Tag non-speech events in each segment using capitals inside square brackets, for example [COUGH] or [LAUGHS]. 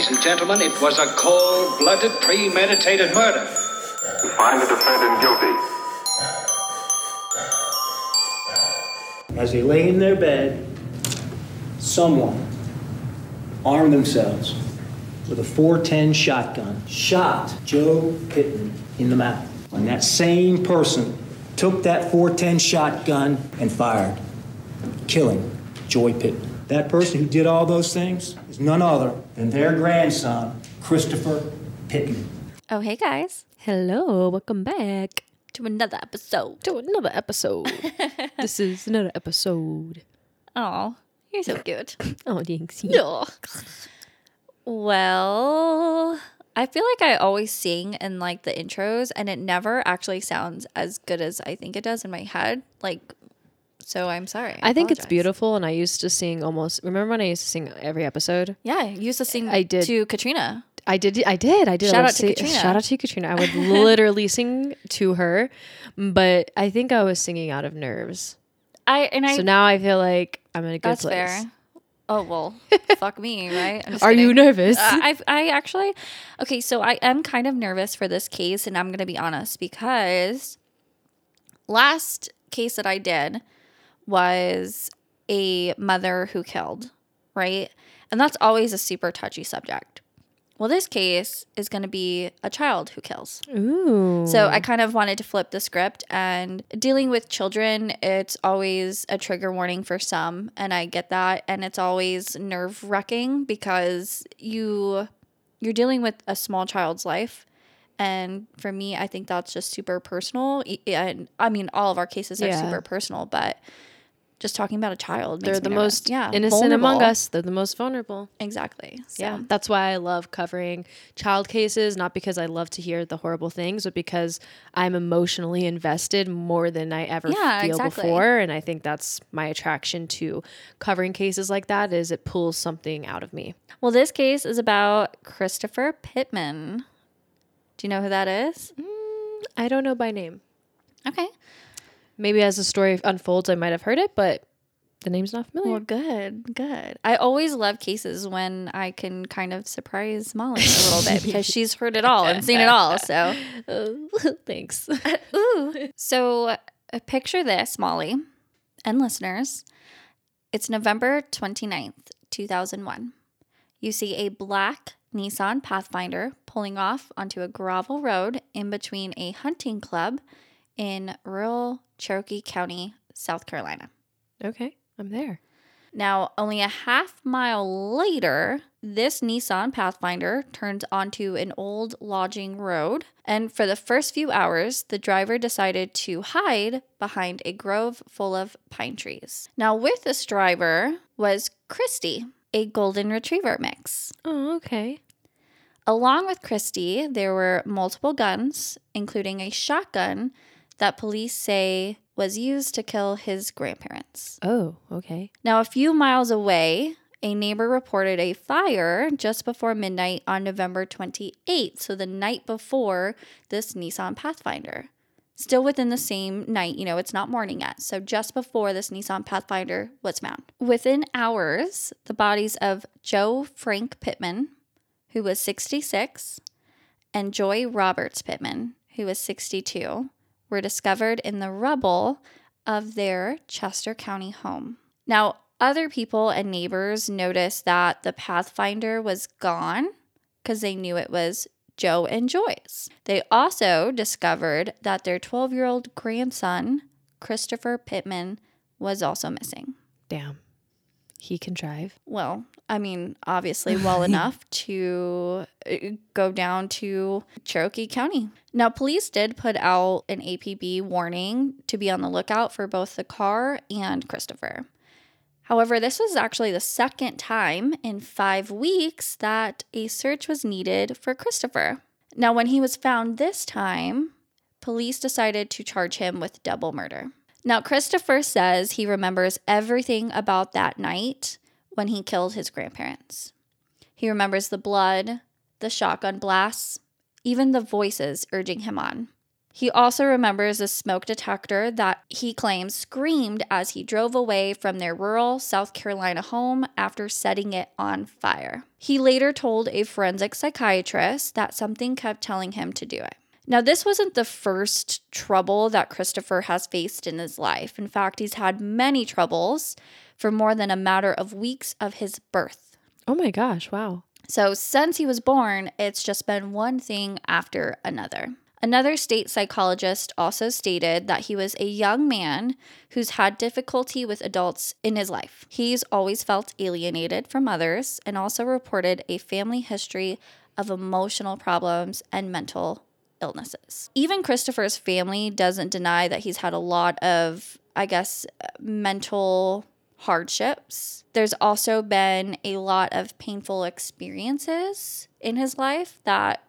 ladies and gentlemen, it was a cold blooded, premeditated murder. We find the defendant guilty. As they lay in their bed, someone armed themselves with a 410 shotgun shot Joe Pittman in the mouth. And that same person took that 410 shotgun and fired, killing Joy Pittman. That person who did all those things is none other than their grandson, Christopher Pittman. Oh, hey guys. Hello, welcome back To another episode. to another episode. [LAUGHS] this is another episode. Oh, you're so cute. [COUGHS] Oh, thanks. No. Well, I feel like I always sing in like the intros and it never actually sounds as good as I think it does in my head. Like, so I'm sorry. I think it's apologize. beautiful, and I used to sing almost. Remember when I used to sing every episode? Yeah, I used to sing I did. to Katrina. I did. I did. I did. I Shout would out to sing- Katrina. Shout out to Katrina. I would [LAUGHS] literally sing to her, but I think I was singing out of nerves. I and I so now I feel like I'm in a good that's place. fair. Oh well, [LAUGHS] fuck me, right? I'm just Are you nervous? Uh, I I actually okay, so I am kind of nervous for this case, and I'm gonna be honest because last case that I did was a mother who killed, right? And that's always a super touchy subject. Well, this case is going to be a child who kills. Ooh. So I kind of wanted to flip the script and dealing with children, it's always a trigger warning for some, and I get that, and it's always nerve-wracking because you you're dealing with a small child's life. And for me, I think that's just super personal. And I mean, all of our cases are Yeah. super personal, but just talking about a child, They're the nervous. most yeah, innocent among us. They're the most vulnerable. Exactly. So. Yeah, that's why I love covering child cases, not because I love to hear the horrible things, but because I'm emotionally invested more than I ever Yeah, feel exactly. before. And I think that's my attraction to covering cases like that is it pulls something out of me. Well, this case is about Christopher Pittman. Do you know who that is? Mm, I don't know by name. Okay. Maybe as the story unfolds, I might have heard it, but the name's not familiar. Well, good, good. I always love cases when I can kind of surprise Molly a little bit because [LAUGHS] she's heard it all and seen it all. So, [LAUGHS] Thanks. [LAUGHS] ooh. So, uh, picture this, Molly and listeners. It's November 29th, 2001. You see a black Nissan Pathfinder pulling off onto a gravel road in between a hunting club in rural Cherokee County, South Carolina. okay, I'm there. Now, only a half mile later, this Nissan Pathfinder turns onto an old lodging road. And for the first few hours, the driver decided to hide behind a grove full of pine trees. Now, with this driver was Christy, a golden retriever mix. Oh, okay. Along with Christy, there were multiple guns, including a shotgun that police say was used to kill his grandparents. Oh, okay. Now, a few miles away, a neighbor reported a fire just before midnight on November 28th, so the night before this Nissan Pathfinder. Still within the same night, you know, it's not morning yet. So just before this Nissan Pathfinder was found. Within hours, the bodies of Joe Frank Pittman, who was 66, and Joy Roberts Pittman, who was 62, were discovered in the rubble of their Chester County home. Now, other people and neighbors noticed that the Pathfinder was gone because they knew it was Joe and Joy's. They also discovered that their 12 year old grandson, Christopher Pittman, was also missing. Damn. He can drive. Well, I mean, obviously, well enough to uh, go down to Cherokee County. Now, police did put out an APB warning to be on the lookout for both the car and Christopher. However, this was actually the second time in five weeks that a search was needed for Christopher. Now, when he was found this time, police decided to charge him with double murder. Now, Christopher says he remembers everything about that night when he killed his grandparents. He remembers the blood, the shotgun blasts, even the voices urging him on. He also remembers a smoke detector that he claims screamed as he drove away from their rural South Carolina home after setting it on fire. He later told a forensic psychiatrist that something kept telling him to do it. Now, this wasn't the first trouble that Christopher has faced in his life. In fact, he's had many troubles for more than a matter of weeks of his birth. Oh my gosh, wow. So, since he was born, it's just been one thing after another. Another state psychologist also stated that he was a young man who's had difficulty with adults in his life. He's always felt alienated from others and also reported a family history of emotional problems and mental illnesses. Even Christopher's family doesn't deny that he's had a lot of, I guess, mental hardships. There's also been a lot of painful experiences in his life that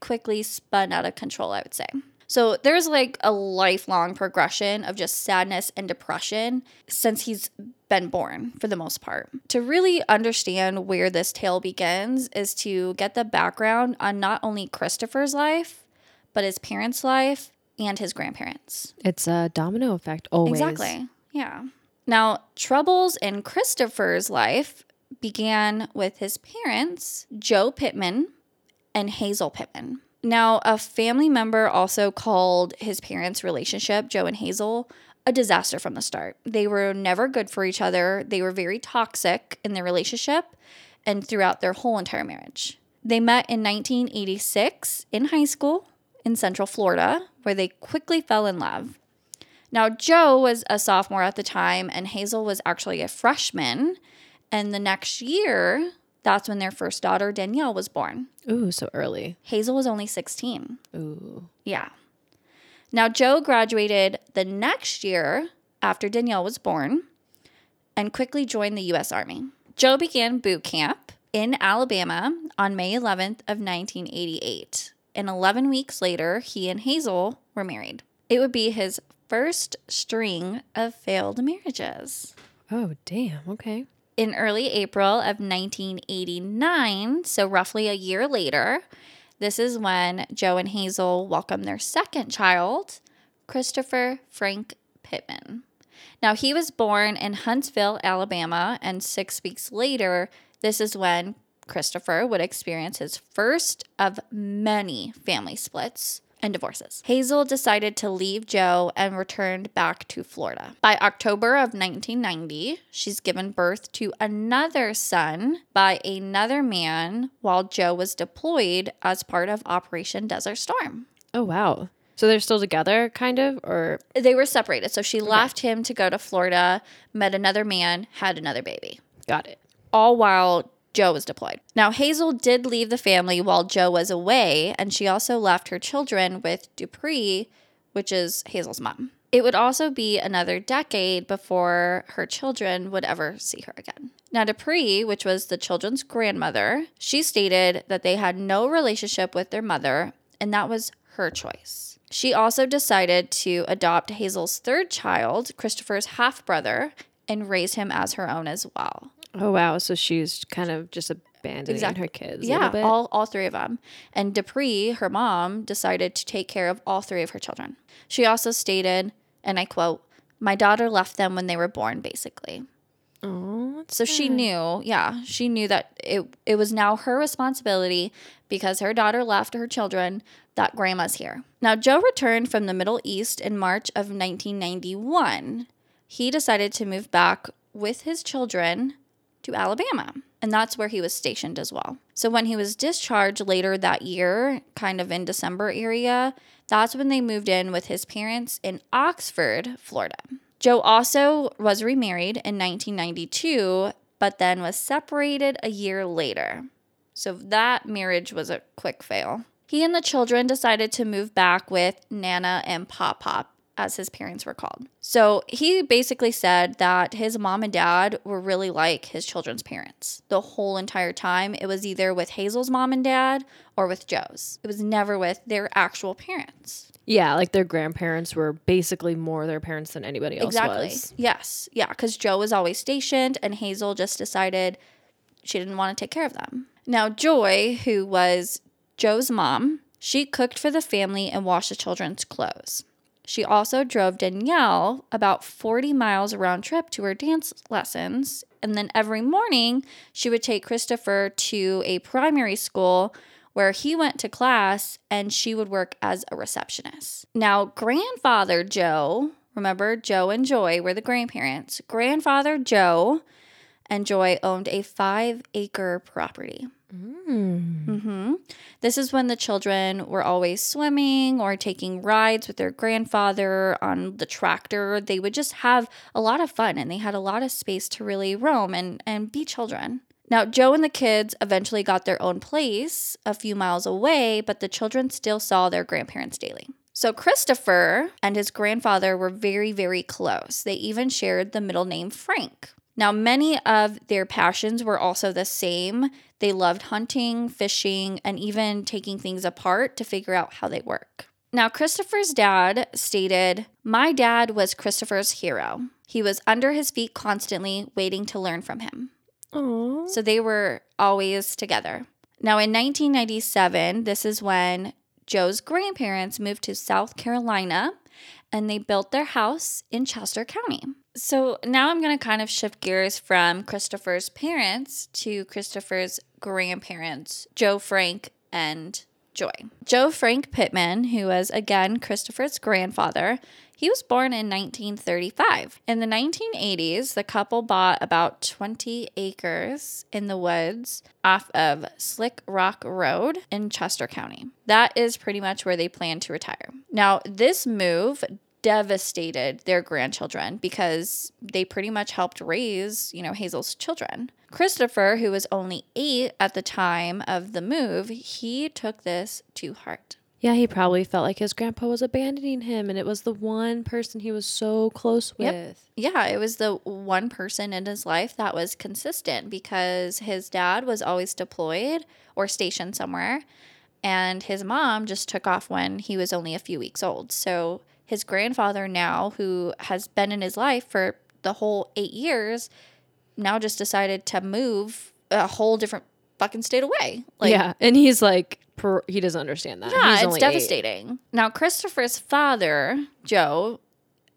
quickly spun out of control, I would say. So there's like a lifelong progression of just sadness and depression since he's been born for the most part. To really understand where this tale begins is to get the background on not only Christopher's life, but his parents' life and his grandparents. It's a domino effect always. Exactly. Yeah. Now, troubles in Christopher's life began with his parents, Joe Pittman and Hazel Pittman. Now, a family member also called his parents' relationship, Joe and Hazel, a disaster from the start. They were never good for each other. They were very toxic in their relationship and throughout their whole entire marriage. They met in 1986 in high school in Central Florida, where they quickly fell in love. Now, Joe was a sophomore at the time, and Hazel was actually a freshman. And the next year, that's when their first daughter, Danielle, was born. Ooh, so early. Hazel was only 16. Ooh. Yeah. Now, Joe graduated the next year after Danielle was born and quickly joined the U.S. Army. Joe began boot camp in Alabama on May 11th of 1988. And 11 weeks later, he and Hazel were married. It would be his first string of failed marriages. Oh, damn. Okay. In early April of 1989, so roughly a year later, this is when Joe and Hazel welcomed their second child, Christopher Frank Pittman. Now, he was born in Huntsville, Alabama, and six weeks later, this is when Christopher would experience his first of many family splits and divorces. Hazel decided to leave Joe and returned back to Florida. By October of 1990, she's given birth to another son by another man while Joe was deployed as part of Operation Desert Storm. Oh, wow. So they're still together, kind of? Or, They were separated, so she left him to go to Florida, met another man, had another baby. got it. all while Joe was deployed. Now, Hazel did leave the family while Joe was away, and she also left her children with Dupree, which is Hazel's mom. It would also be another decade before her children would ever see her again. Now, Dupree, which was the children's grandmother, she stated that they had no relationship with their mother, and that was her choice. She also decided to adopt Hazel's third child, Christopher's half brother, and raise him as her own as well. Oh, wow. So she's kind of just abandoning Exact- her kids. a Yeah, all all three of them. And Dupree, her mom, decided to take care of all three of her children. She also stated, and I quote, "My daughter left them when they were born, basically." Oh, So she knew, yeah, she knew that it it was now her responsibility because her daughter left her children that grandma's here. Now Joe returned from the Middle East in March of 1991. He decided to move back with his children to Alabama, and that's where he was stationed as well. So when he was discharged later that year, kind of in December area, that's when they moved in with his parents in Oxford, Florida. Joe also was remarried in 1992, but then was separated a year later. So that marriage was a quick fail. He and the children decided to move back with Nana and Pop Pop, as his parents were called. So he basically said that his mom and dad were really like his children's parents. The whole entire time, it was either with Hazel's mom and dad or with Joe's. It was never with their actual parents. Yeah, like their grandparents were basically more their parents than anybody else Exactly. was. Yes. Yeah. Because Joe was always stationed, and Hazel just decided she didn't want to take care of them. Now, Joy, who was Joe's mom, She cooked for the family and washed the children's clothes. She also drove Danielle about 40 miles round trip to her dance lessons. And then every morning, she would take Christopher to a primary school where he went to class and she would work as a receptionist. Now, grandfather Joe, remember Joe and Joy were the grandparents. Grandfather Joe and Joy owned a five acre property. Hmm This is when the children were always swimming or taking rides with their grandfather on the tractor. They would just have a lot of fun and they had a lot of space to really roam and, and be children. Now, Joe and the kids eventually got their own place a few miles away, but the children still saw their grandparents daily. So, Christopher and his grandfather were very, very close. They even shared the middle name Frank. Now, many of their passions were also the same. They loved hunting, fishing, and even taking things apart to figure out how they work. Now, Christopher's dad stated, My dad was Christopher's hero. He was under his feet constantly, waiting to learn from him. Oh. So they were always together. Now, in 1997, this is when Joe's grandparents moved to South Carolina and they built their house in Chester County. So now I'm going to kind of shift gears from Christopher's parents to Christopher's grandparents, Joe Frank and Joy. Joe Frank Pittman, who was again Christopher's grandfather, he was born in 1935. In the 1980s, the couple bought about 20 acres in the woods off of Slick Rock Road in Chester County. That is pretty much where they plan to retire. Now, this move devastated their grandchildren because they pretty much helped raise, you know, Hazel's children. Christopher, who was only 8 at the time of the move, he took this to heart. Yeah, he probably felt like his grandpa was abandoning him and it was the one person he was so close with. Yep. Yeah, it was the one person in his life that was consistent because his dad was always deployed or stationed somewhere, and his mom just took off when he was only a few weeks old. So his grandfather, now who has been in his life for the whole eight years, now just decided to move a whole different fucking state away. Like, yeah, and he's like, per, he doesn't understand that. yeah, it's only eight. devastating. Now, Christopher's father, Joe,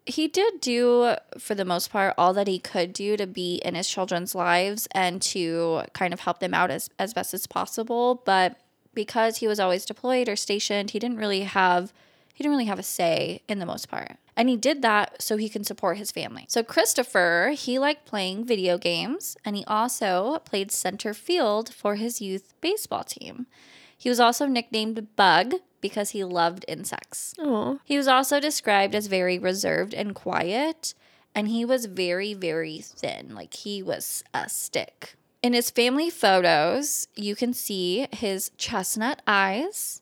he did do, for the most part, all that he could do to be in his children's lives and to kind of help them out as, as best as possible. But because he was always deployed or stationed, he didn't really have he didn't really have a say in the most part. And he did that so he can support his family. So Christopher, he liked playing video games and he also played center field for his youth baseball team. He was also nicknamed Bug because he loved insects. Aw. He was also described as very reserved and quiet, and he was very, very thin. Like he was a stick. In his family photos, you can see his chestnut eyes.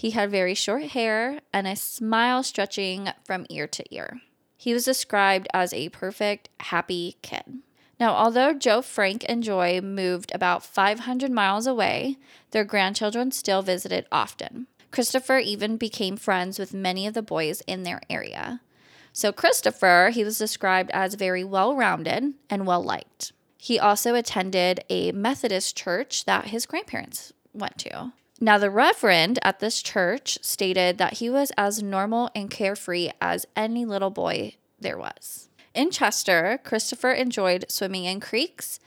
He had very short hair and a smile stretching from ear to ear. He was described as a perfect, happy kid. Now, although Joe Frank and Joy moved about 500 miles away, their grandchildren still visited often. Christopher even became friends with many of the boys in their area. So, Christopher, he was described as very well rounded and well liked. He also attended a Methodist church that his grandparents went to. Now, the Reverend at this church stated that he was as normal and carefree as any little boy there was. In Chester, Christopher enjoyed swimming in creeks.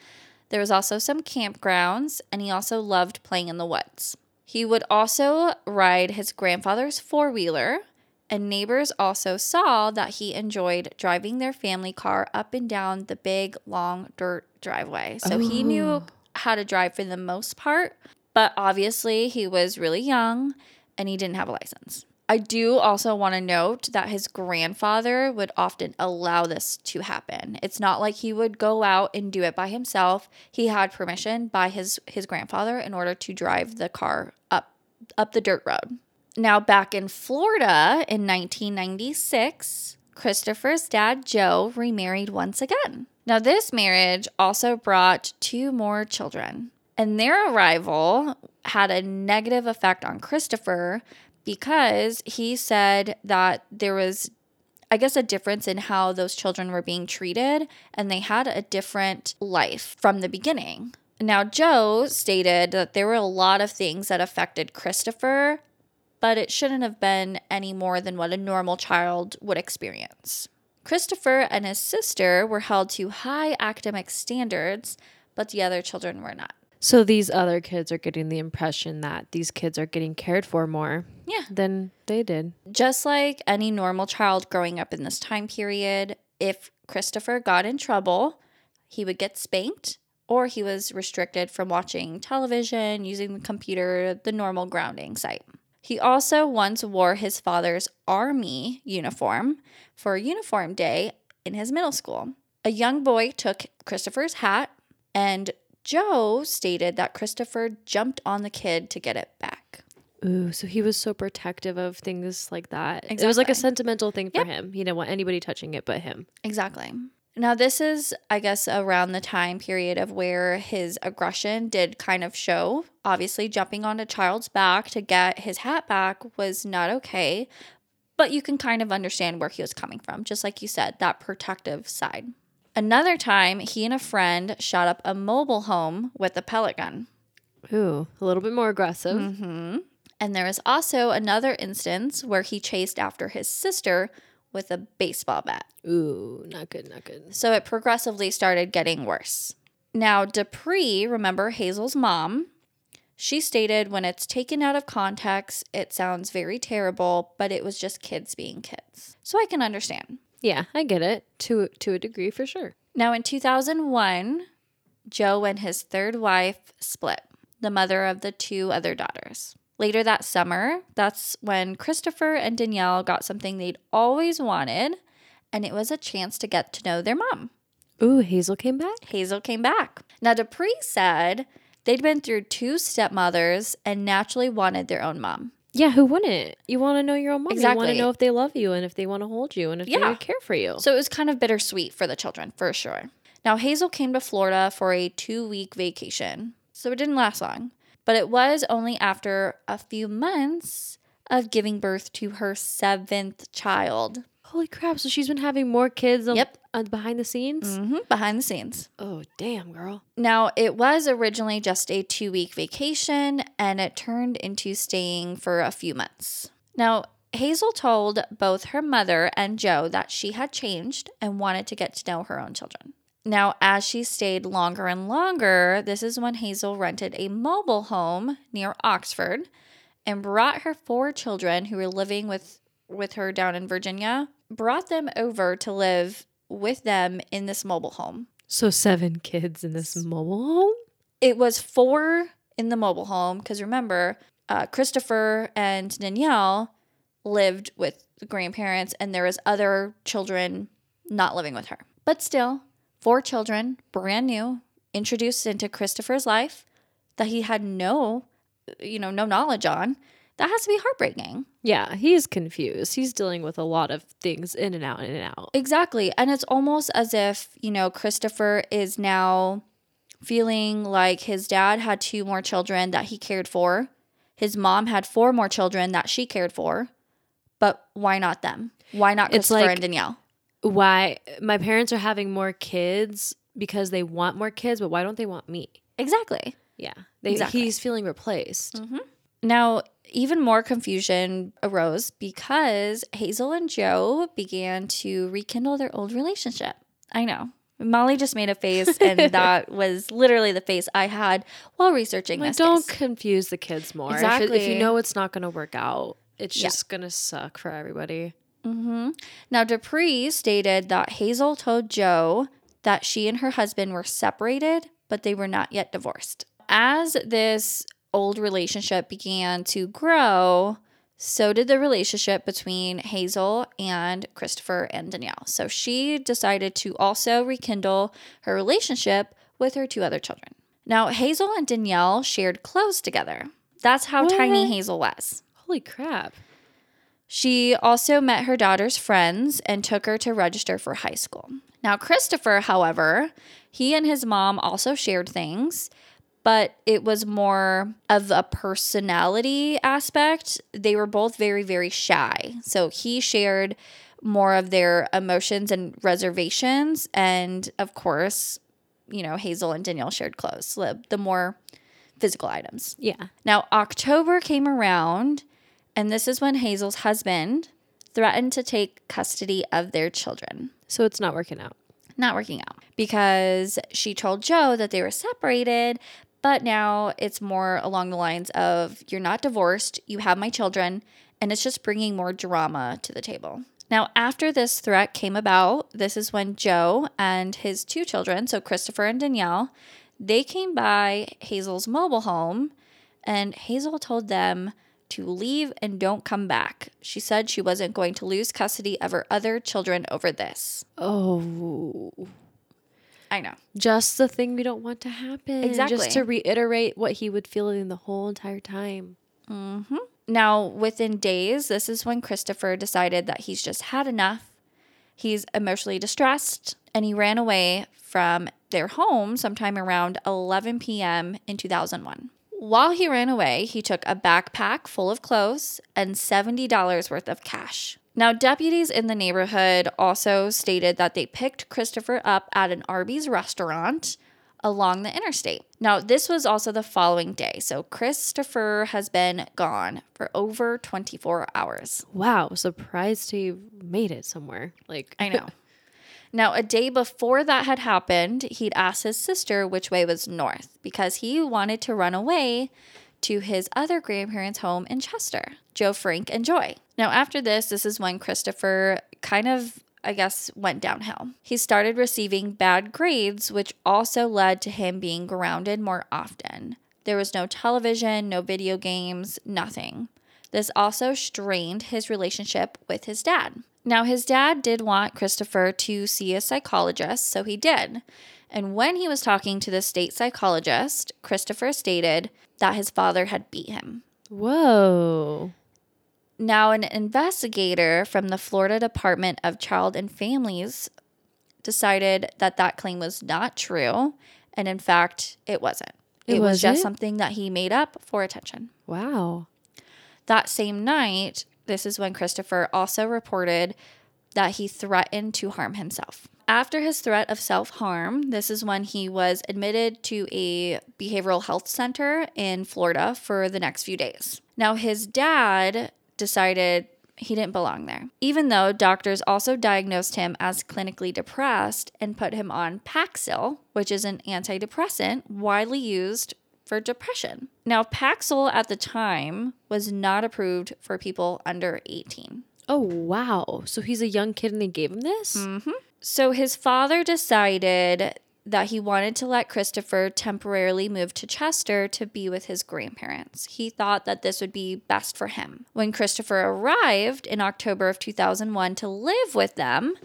There was also some campgrounds, and he also loved playing in the woods. He would also ride his grandfather's four wheeler, and neighbors also saw that he enjoyed driving their family car up and down the big, long dirt driveway. So he knew oh. how to drive for the most part, but obviously he was really young and he didn't have a license. I do also want to note that his grandfather would often allow this to happen. It's not like he would go out and do it by himself. He had permission by his his grandfather in order to drive the car up up the dirt road. Now back in Florida in 1996, Christopher's dad Joe remarried once again. Now this marriage also brought two more children. And their arrival had a negative effect on Christopher because he said that there was, I guess, a difference in how those children were being treated and they had a different life from the beginning. Now, Joe stated that there were a lot of things that affected Christopher, but it shouldn't have been any more than what a normal child would experience. Christopher and his sister were held to high academic standards, but the other children were not. So these other kids are getting the impression that these kids are getting cared for more Yeah. than they did. Just like any normal child growing up in this time period, if Christopher got in trouble, he would get spanked or he was restricted from watching television, using the computer, the normal grounding site. He also once wore his father's army uniform for uniform day in his middle school. A young boy took Christopher's hat, and Joe stated that Christopher jumped on the kid to get it back. Ooh, so he was so protective of things like that. It was like a sentimental thing for Yep. him. He didn't want anybody touching it but him. Exactly. Now, this is, I guess, around the time period of where his aggression did kind of show. Obviously, jumping on a child's back to get his hat back was not okay, but you can kind of understand where he was coming from, just like you said, that protective side. Another time, he and a friend shot up a mobile home with a pellet gun. Ooh, a little bit more aggressive. Mm-hmm. And there was also another instance where he chased after his sister with a baseball bat. Ooh, not good, not good. So it progressively started getting worse. Now, Dupree, remember Hazel's mom, she stated when it's taken out of context, it sounds very terrible, but it was just kids being kids. So I can understand. Yeah, I get it to to a degree for sure. Now, in 2001, Joe and his third wife split, the mother of the two other daughters. Later that summer, that's when Christopher and Danielle got something they'd always wanted, and it was a chance to get to know their mom. Ooh, Hazel came back. Hazel came back. Now, Dupree said they'd been through two stepmothers and naturally wanted their own mom. Yeah, who wouldn't? You want to know your own mom. You want to know if they love you and if they want to hold you and if Yeah. they care for you. So it was kind of bittersweet for the children, for sure. Now, Hazel came to Florida for a two week vacation, so it didn't last long. But it was only after a few months of giving birth to her seventh child. Holy crap! So she's been having more kids. Yep. On behind the scenes. hmm behind the scenes. Oh damn, girl. Now, it was originally just a two week vacation and it turned into staying for a few months. Now, Hazel told both her mother and Joe that she had changed and wanted to get to know her own children. Now, as she stayed longer and longer, this is when Hazel rented a mobile home near Oxford and brought her four children who were living with, with her down in Virginia, brought them over to live with them in this mobile home. So seven kids in this mobile home. it was four in the mobile home because remember uh, christopher and danielle lived with the grandparents and there was other children not living with her but still four children brand new introduced into christopher's life that he had no you know no knowledge on that has to be heartbreaking Yeah, he's confused. He's dealing with a lot of things in and out, in and out. Exactly. And it's almost as if, you know, Christopher is now feeling like his dad had two more children that he cared for. His mom had four more children that she cared for. But why not them? Why not It's Christopher like- and Danielle? Why my parents are having more kids because they want more kids, but why don't they want me? Exactly. Yeah, they, Exactly. he's feeling replaced. Mm-hmm. Now, even more confusion arose because Hazel and Joe began to rekindle their old relationship. I know. Molly just made a face, [LAUGHS] and that was literally the face I had while researching Like, this. don't case. confuse the kids more. If it- If, you know it's not going to work out, it's Yeah. just going to suck for everybody. Mm-hmm. Now, Dupree stated that Hazel told Joe that she and her husband were separated, but they were not yet divorced. As this old relationship began to grow, so did the relationship between Hazel and Christopher and Danielle. So she decided to also rekindle her relationship with her two other children. Now, Hazel and Danielle shared clothes together. That's how tiny Hazel was. Holy crap. She also met her daughter's friends and took her to register for high school. Now, Christopher, however, he and his mom also shared things, but it was more of a personality aspect. They were both very, very shy. So he shared more of their emotions and reservations. And of course, you know, Hazel and Danielle shared clothes, the, more physical items. Yeah. Now, October came around And this is when Hazel's husband threatened to take custody of their children. So it's not working out. Not working out because she told Joe that they were separated, but now it's more along the lines of you're not divorced, you have my children, and it's just bringing more drama to the table. Now, after this threat came about, this is when Joe and his two children, so Christopher and Danielle, they came by Hazel's mobile home, and Hazel told them to leave and don't come back. She said she wasn't going to lose custody of her other children over this. Oh, I know. just the thing we don't want to happen. Exactly. Just to reiterate what he would feel in the whole entire time. Mm-hmm. Now, within days, this is when Christopher decided that he's just had enough. He's emotionally distressed and he ran away from their home sometime around 11 p.m. in 2001. While he ran away, he took a backpack full of clothes and $70 worth of cash. Now, deputies in the neighborhood also stated that they picked Christopher up at an Arby's restaurant along the interstate. Now, this was also the following day. So, Christopher has been gone for over 24 hours. Wow, surprised he made it somewhere. Like I know. [LAUGHS] now, a day before that had happened, he'd asked his sister which way was north because he wanted to run away to his other grandparents' home in Chester, Joe Frank and Joy. Now, after this, this is when Christopher kind of, I guess, went downhill. He started receiving bad grades, which also led to him being grounded more often. There was no television, no video games, nothing. This also strained his relationship with his dad. Now, his dad did want Christopher to see a psychologist, so he did. And when he was talking to the state psychologist, Christopher stated that his father had beat him. Whoa. Now, an investigator from the Florida Department of Child and Families decided that that claim was not true. And in fact, it wasn't. It It, was just wasn't? something that he made up for attention. Wow. That same night, this is when Christopher also reported that he threatened to harm himself. After his threat of self harm, this is when he was admitted to a behavioral health center in Florida for the next few days. Now, his dad decided he didn't belong there, even though doctors also diagnosed him as clinically depressed and put him on Paxil, which is an antidepressant widely used for depression. Now, Paxil at the time was not approved for people under 18. Oh wow. So he's a young kid and they gave him this? Mm-hmm. So his father decided that he wanted to let Christopher temporarily move to Chester to be with his grandparents. He thought that this would be best for him. When Christopher arrived in October of 2001 to live with them,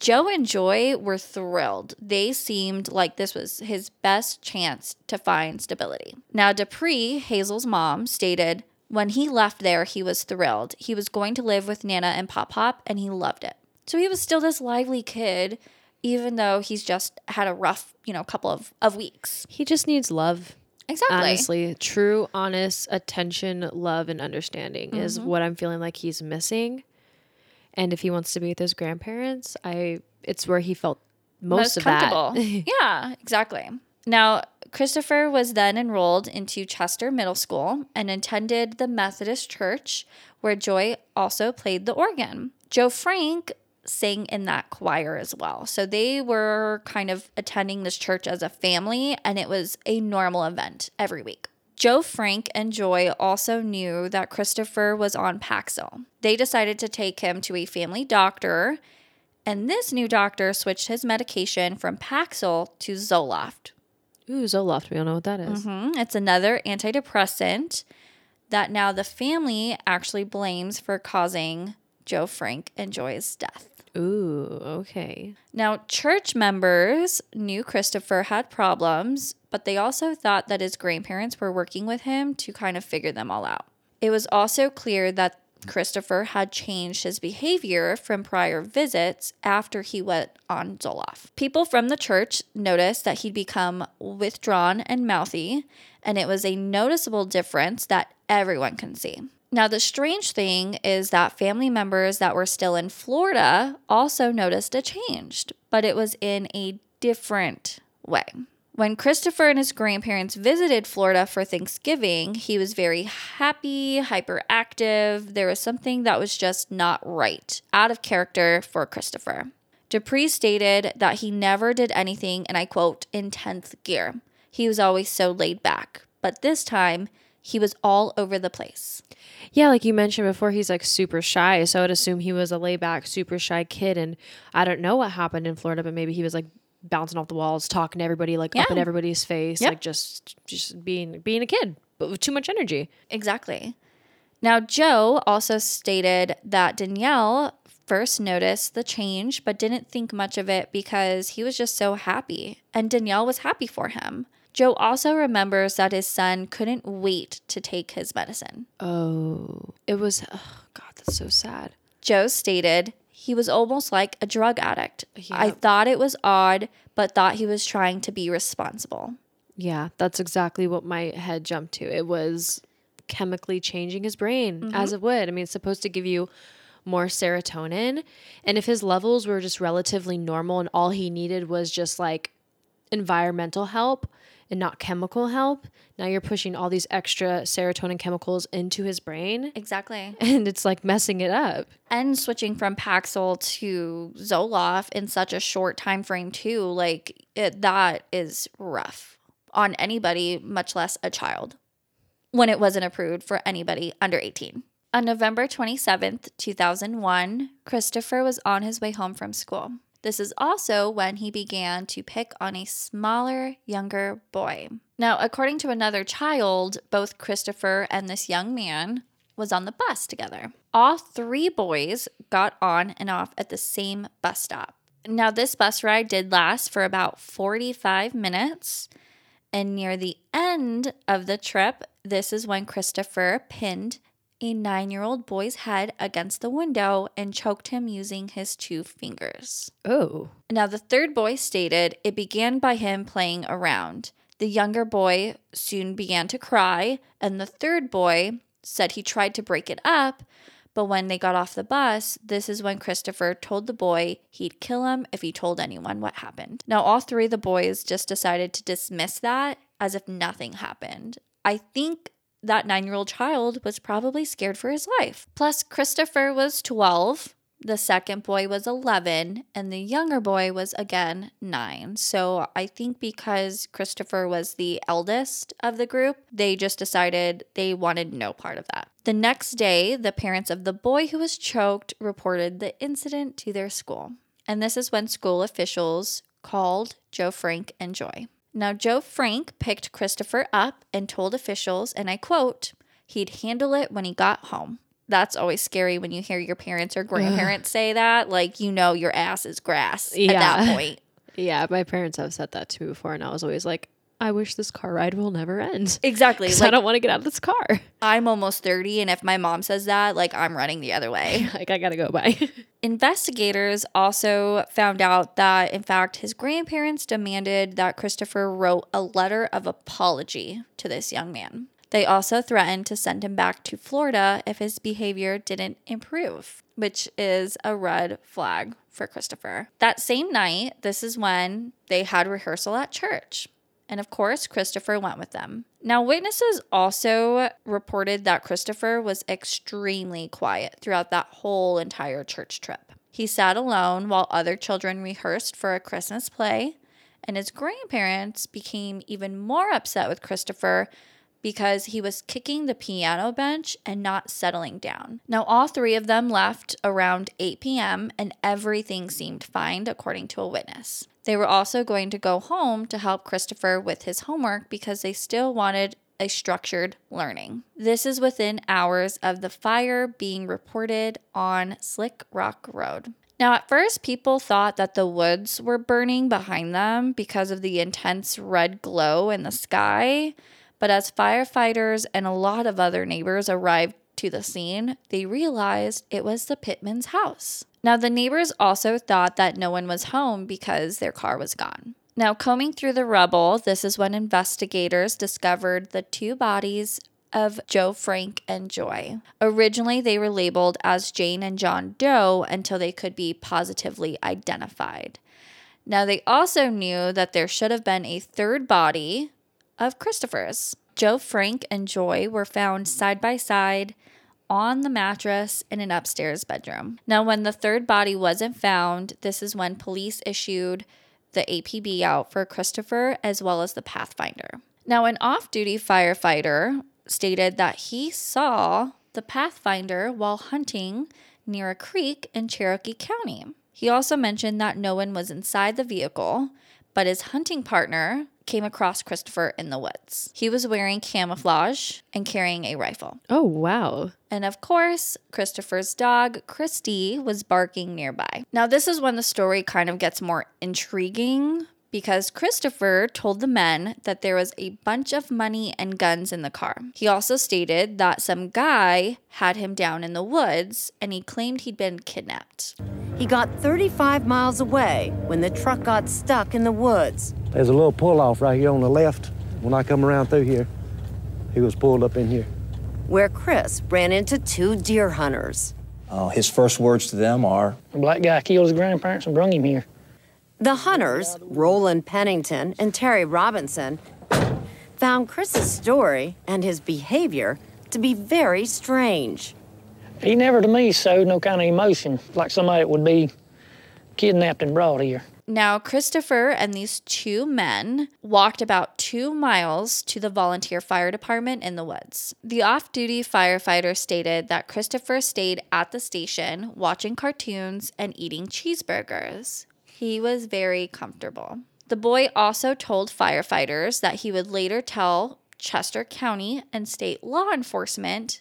Joe and Joy were thrilled. They seemed like this was his best chance to find stability. Now, Dupree, Hazel's mom, stated when he left there, he was thrilled. He was going to live with Nana and Pop Pop, and he loved it. So he was still this lively kid, even though he's just had a rough, you know, couple of, of weeks. He just needs love. Exactly. Honestly, true, honest attention, love, and understanding is Mm-hmm. what I'm feeling like he's missing. And if he wants to be with his grandparents, I it's where he felt most, of that. [LAUGHS] yeah, exactly. Now, Christopher was then enrolled into Chester Middle School and attended the Methodist Church, where Joy also played the organ. Joe Frank sang in that choir as well. So they were kind of attending this church as a family, and it was a normal event every week. Joe Frank and Joy also knew that Christopher was on Paxil. They decided to take him to a family doctor, and this new doctor switched his medication from Paxil to Zoloft. Ooh, Zoloft. We don't know what that is. Mhm. It's another antidepressant that now the family actually blames for causing Joe Frank and Joy's death. Ooh, okay. Now, church members knew Christopher had problems, but they also thought that his grandparents were working with him to kind of figure them all out. It was also clear that Christopher had changed his behavior from prior visits after he went on Zoloft. People from the church noticed that he'd become withdrawn and mouthy, and it was a noticeable difference that everyone can see. Now, the strange thing is that family members that were still in Florida also noticed a change, but it was in a different way. When Christopher and his grandparents visited Florida for Thanksgiving, he was very happy, hyperactive. There was something that was just not right, out of character for Christopher. Dupree stated that he never did anything, and I quote, in 10th gear. He was always so laid back. But this time, he was all over the place. Yeah, like you mentioned before, he's like super shy. So I'd assume he was a layback, super shy kid. And I don't know what happened in Florida, but maybe he was like bouncing off the walls, talking to everybody, like up in everybody's face, Yep. like just just being being a kid, but with too much energy. Exactly. Now, Joe also stated that Danielle first noticed the change, but didn't think much of it because he was just so happy, and Danielle was happy for him. Joe also remembers that his son couldn't wait to take his medicine. Oh, it was. Oh God, that's so sad. Joe stated he was almost like a drug addict. I thought it was odd, but thought he was trying to be responsible. Yeah, that's exactly what my head jumped to. It was chemically changing his brain mm-hmm. as it would. I mean, it's supposed to give you more serotonin. And if his levels were just relatively normal and all he needed was just like environmental help and not chemical help, now you're pushing all these extra serotonin chemicals into his brain Exactly. [LAUGHS] and it's like messing it up. and switching from Paxil to Zoloft in such a short time frame too, like it, that is rough on anybody, much less a child, when it wasn't approved for anybody under 18. On November 27th, 2001, Christopher was on his way home from school. This is also when he began to pick on a smaller, younger boy. Now, according to another child, both Christopher and this young man was on the bus together. All three boys got on and off at the same bus stop. Now, this bus ride did last for about 45 minutes. And near the end of the trip, this is when Christopher pinned a nine year old boy's head against the window and choked him using his two fingers. Oh. Now, the third boy stated it began by him playing around. The younger boy soon began to cry, and the third boy said he tried to break it up, but when they got off the bus, this is when Christopher told the boy he'd kill him if he told anyone what happened. Now, all three of the boys just decided to dismiss that as if nothing happened. I think that nine year old child was probably scared for his life. Plus, Christopher was 12, the second boy was 11, and the younger boy was again 9. So I think because Christopher was the eldest of the group, they just decided they wanted no part of that. The next day, the parents of the boy who was choked reported the incident to their school. And this is when school officials called Joe Frank and Joy. Now, Joe Frank picked Christopher up and told officials, and I quote, he'd handle it when he got home. That's always scary when you hear your parents or grandparents say that. Like, you know, your ass is grass at that point. [LAUGHS] Yeah, my parents have said that to me before, and I was always like, I wish this car ride will never end. Exactly. 'Cause I don't want to get out of this car. I'm almost 30, and if my mom says that, like, I'm running the other way. [LAUGHS] like, I gotta go by. [LAUGHS] Investigators also found out that, in fact, his grandparents demanded that Christopher wrote a letter of apology to this young man. They also threatened to send him back to Florida if his behavior didn't improve, which is a red flag for Christopher. That same night, this is when they had rehearsal at church. And of course, Christopher went with them. Now, witnesses also reported that Christopher was extremely quiet throughout that whole entire church trip. He sat alone while other children rehearsed for a Christmas play, and his grandparents became even more upset with Christopher because he was kicking the piano bench and not settling down. Now, all three of them left around 8 p.m., and everything seemed fine, according to a witness. They were also going to go home to help Christopher with his homework because they still wanted a structured learning. This is within hours of the fire being reported on Slick Rock Road. Now, at first, people thought that the woods were burning behind them because of the intense red glow in the sky. But as firefighters and a lot of other neighbors arrived to the scene, they realized it was the Pittman's house. Now, the neighbors also thought that no one was home because their car was gone. Now, combing through the rubble, this is when investigators discovered the two bodies of Joe Frank and Joy. Originally, they were labeled as Jane and John Doe until they could be positively identified. Now, they also knew that there should have been a third body of Christopher's. Joe, Frank, and Joy were found side by side on the mattress in an upstairs bedroom. Now, when the third body wasn't found, this is when police issued the APB out for Christopher as well as the Pathfinder. Now, an off duty firefighter stated that he saw the Pathfinder while hunting near a creek in Cherokee County. He also mentioned that no one was inside the vehicle, but his hunting partner came across Christopher in the woods. He was wearing camouflage and carrying a rifle. Oh, wow. And of course, Christopher's dog, Christy, was barking nearby. Now, this is when the story kind of gets more intriguing because Christopher told the men that there was a bunch of money and guns in the car. He also stated that some guy had him down in the woods and he claimed he'd been kidnapped. He got 35 miles away when the truck got stuck in the woods. There's a little pull off right here on the left. When I come around through here, he was pulled up in here. Where Chris ran into two deer hunters. Uh, his first words to them are, The black guy killed his grandparents and brung him here. The hunters, Roland Pennington and Terry Robinson, found Chris's story and his behavior to be very strange. He never to me showed no kind of emotion like somebody that would be kidnapped and brought here. Now, Christopher and these two men walked about two miles to the volunteer fire department in the woods. The off duty firefighter stated that Christopher stayed at the station watching cartoons and eating cheeseburgers. He was very comfortable. The boy also told firefighters that he would later tell Chester County and state law enforcement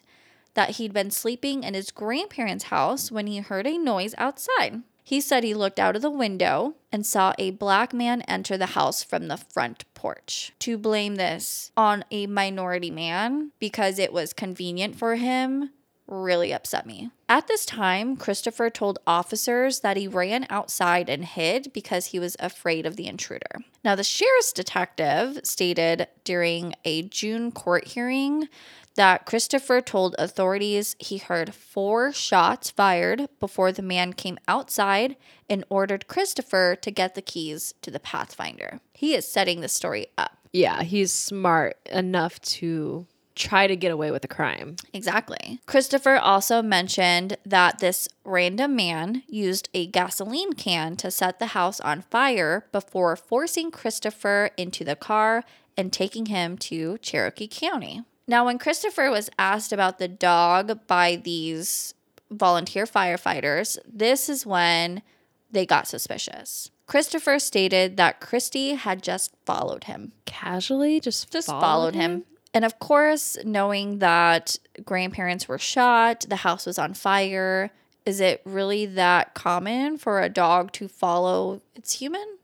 that he'd been sleeping in his grandparents' house when he heard a noise outside. He said he looked out of the window and saw a black man enter the house from the front porch. To blame this on a minority man because it was convenient for him really upset me. At this time, Christopher told officers that he ran outside and hid because he was afraid of the intruder. Now, the sheriff's detective stated during a June court hearing that Christopher told authorities he heard four shots fired before the man came outside and ordered Christopher to get the keys to the Pathfinder. He is setting the story up. Yeah, he's smart enough to try to get away with the crime. Exactly. Christopher also mentioned that this random man used a gasoline can to set the house on fire before forcing Christopher into the car and taking him to Cherokee County. Now, when Christopher was asked about the dog by these volunteer firefighters, this is when they got suspicious. Christopher stated that Christy had just followed him. Casually, just Just followed him. And of course, knowing that grandparents were shot, the house was on fire, is it really that common for a dog to follow its human?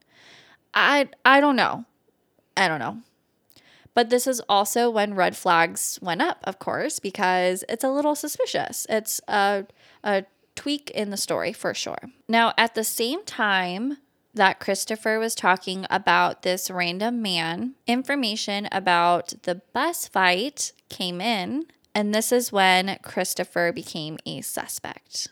I I don't know. I don't know. But this is also when red flags went up, of course, because it's a little suspicious. It's a, a tweak in the story for sure. Now, at the same time that Christopher was talking about this random man, information about the bus fight came in. And this is when Christopher became a suspect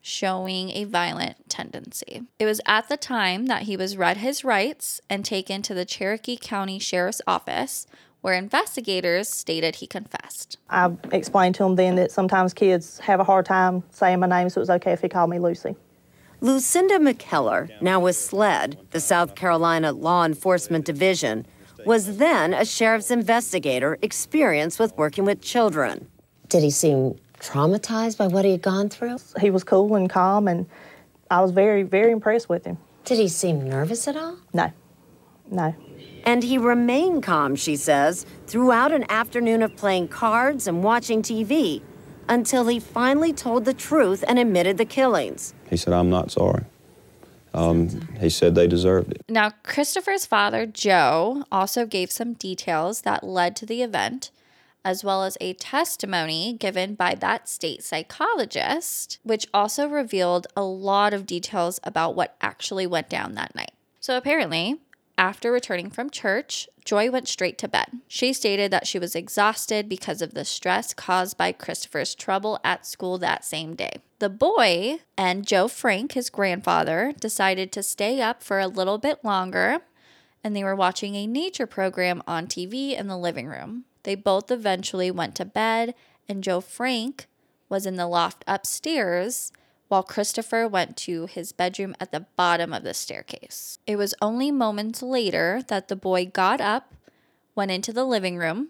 showing a violent tendency. It was at the time that he was read his rights and taken to the Cherokee County Sheriff's Office, where investigators stated he confessed. I explained to him then that sometimes kids have a hard time saying my name, so it was okay if he called me Lucy. Lucinda McKellar, now with SLED, the South Carolina Law Enforcement Division, was then a sheriff's investigator experienced with working with children. Did he seem traumatized by what he had gone through? He was cool and calm, and I was very, very impressed with him. Did he seem nervous at all? No, no. And he remained calm, she says, throughout an afternoon of playing cards and watching TV until he finally told the truth and admitted the killings. He said, I'm not sorry. Um, he said they deserved it. Now, Christopher's father, Joe, also gave some details that led to the event, as well as a testimony given by that state psychologist, which also revealed a lot of details about what actually went down that night. So, apparently, after returning from church, Joy went straight to bed. She stated that she was exhausted because of the stress caused by Christopher's trouble at school that same day. The boy and Joe Frank, his grandfather, decided to stay up for a little bit longer and they were watching a nature program on TV in the living room. They both eventually went to bed, and Joe Frank was in the loft upstairs while Christopher went to his bedroom at the bottom of the staircase. It was only moments later that the boy got up, went into the living room,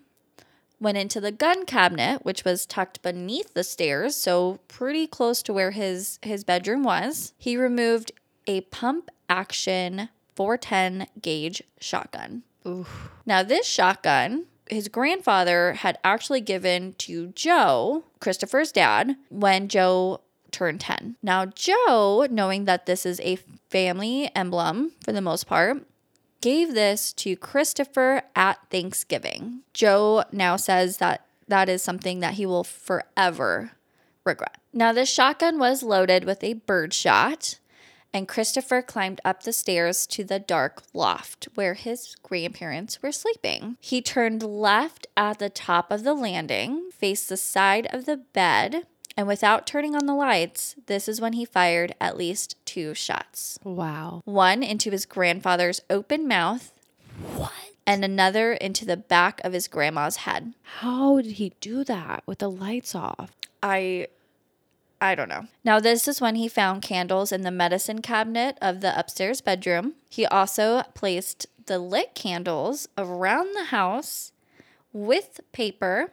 went into the gun cabinet, which was tucked beneath the stairs, so pretty close to where his, his bedroom was. He removed a pump action 410 gauge shotgun. Oof. Now, this shotgun, his grandfather had actually given to Joe, Christopher's dad, when Joe turned 10. Now, Joe, knowing that this is a family emblem for the most part, gave this to Christopher at Thanksgiving. Joe now says that that is something that he will forever regret. Now, this shotgun was loaded with a birdshot, and Christopher climbed up the stairs to the dark loft where his grandparents were sleeping. He turned left at the top of the landing, faced the side of the bed, and without turning on the lights, this is when he fired at least two shots. Wow. One into his grandfather's open mouth. What? And another into the back of his grandma's head. How did he do that with the lights off? I I don't know. Now, this is when he found candles in the medicine cabinet of the upstairs bedroom. He also placed the lit candles around the house with paper,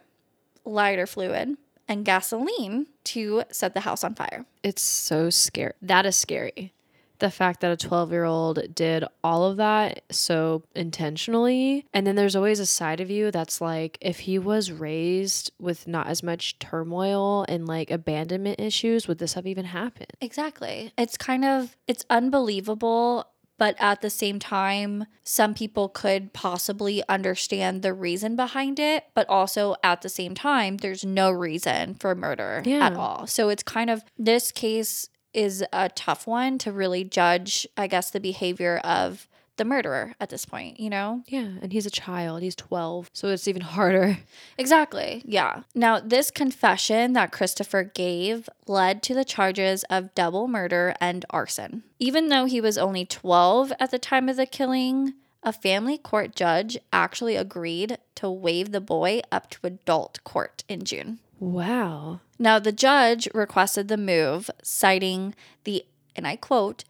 lighter fluid, and gasoline to set the house on fire. It's so scary. That is scary. The fact that a 12 year old did all of that so intentionally. And then there's always a side of you that's like, if he was raised with not as much turmoil and like abandonment issues, would this have even happened? Exactly. It's kind of it's unbelievable but at the same time some people could possibly understand the reason behind it but also at the same time there's no reason for murder Yeah. at all so it's kind of this case is a tough one to really judge i guess the behavior of the murderer at this point you know Yeah. And he's a child, he's 12. So it's even harder. [LAUGHS] Exactly. Yeah. Now, this confession that Christopher gave led to the charges of double murder and arson. Even though he was only 12 at the time of the killing, a family court judge actually agreed to waive the boy up to adult court in June. Wow. Now, the judge requested the move, citing the, and I quote,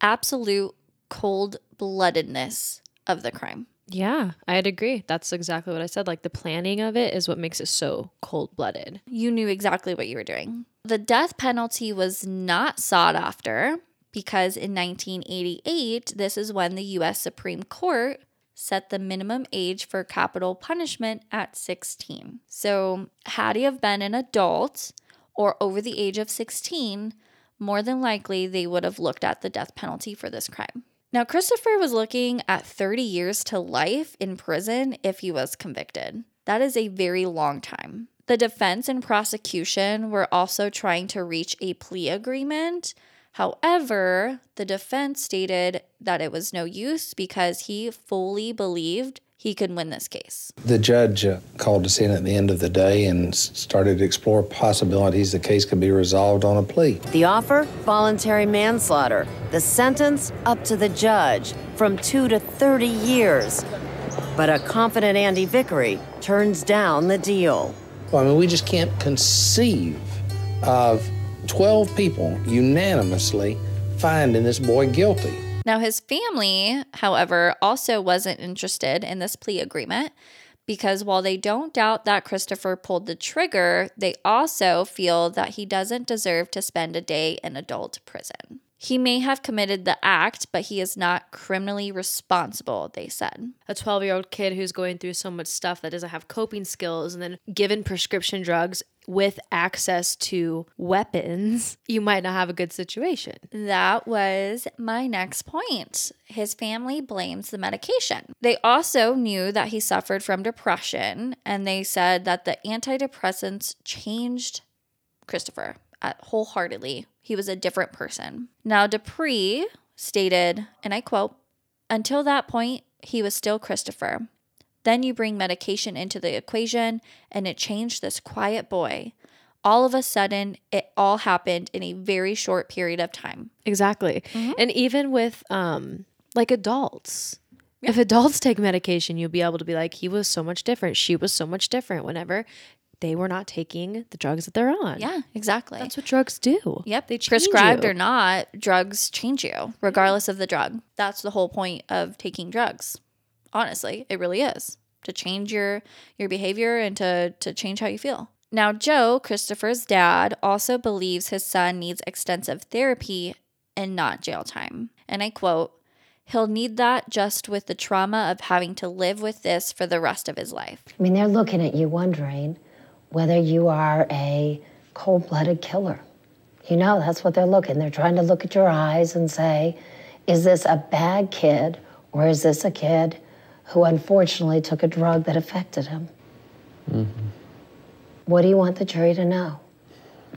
absolute cold bloodedness of the crime. Yeah, I'd agree. That's exactly what I said. Like the planning of it is what makes it so cold blooded. You knew exactly what you were doing. The death penalty was not sought after because in 1988, this is when the US Supreme Court set the minimum age for capital punishment at 16. So, had he have been an adult or over the age of 16, more than likely they would have looked at the death penalty for this crime. Now, Christopher was looking at 30 years to life in prison if he was convicted. That is a very long time. The defense and prosecution were also trying to reach a plea agreement. However, the defense stated that it was no use because he fully believed he could win this case. The judge uh, called us in at the end of the day and started to explore possibilities the case could be resolved on a plea. The offer? Voluntary manslaughter. The sentence? Up to the judge. From two to 30 years. But a confident Andy Vickery turns down the deal. Well, I mean, we just can't conceive of 12 people unanimously finding this boy guilty. Now, his family, however, also wasn't interested in this plea agreement because while they don't doubt that Christopher pulled the trigger, they also feel that he doesn't deserve to spend a day in adult prison. He may have committed the act, but he is not criminally responsible, they said. A 12 year old kid who's going through so much stuff that doesn't have coping skills and then given prescription drugs with access to weapons, [LAUGHS] you might not have a good situation. That was my next point. His family blames the medication. They also knew that he suffered from depression, and they said that the antidepressants changed Christopher uh, wholeheartedly. He was a different person. Now, Dupree stated, and I quote, until that point, he was still Christopher. Then you bring medication into the equation, and it changed this quiet boy. All of a sudden, it all happened in a very short period of time. Exactly. And even with um like adults. If adults take medication, you'll be able to be like, he was so much different. She was so much different whenever they were not taking the drugs that they're on. Yeah, exactly. That's what drugs do. Yep. They change Prescribed you. or not, drugs change you, regardless of the drug. That's the whole point of taking drugs. Honestly, it really is to change your your behavior and to to change how you feel. Now, Joe, Christopher's dad, also believes his son needs extensive therapy and not jail time. And I quote, He'll need that just with the trauma of having to live with this for the rest of his life. I mean, they're looking at you wondering whether you are a cold blooded killer. You know, that's what they're looking. They're trying to look at your eyes and say, is this a bad kid or is this a kid who unfortunately took a drug that affected him? Mm-hmm. What do you want the jury to know?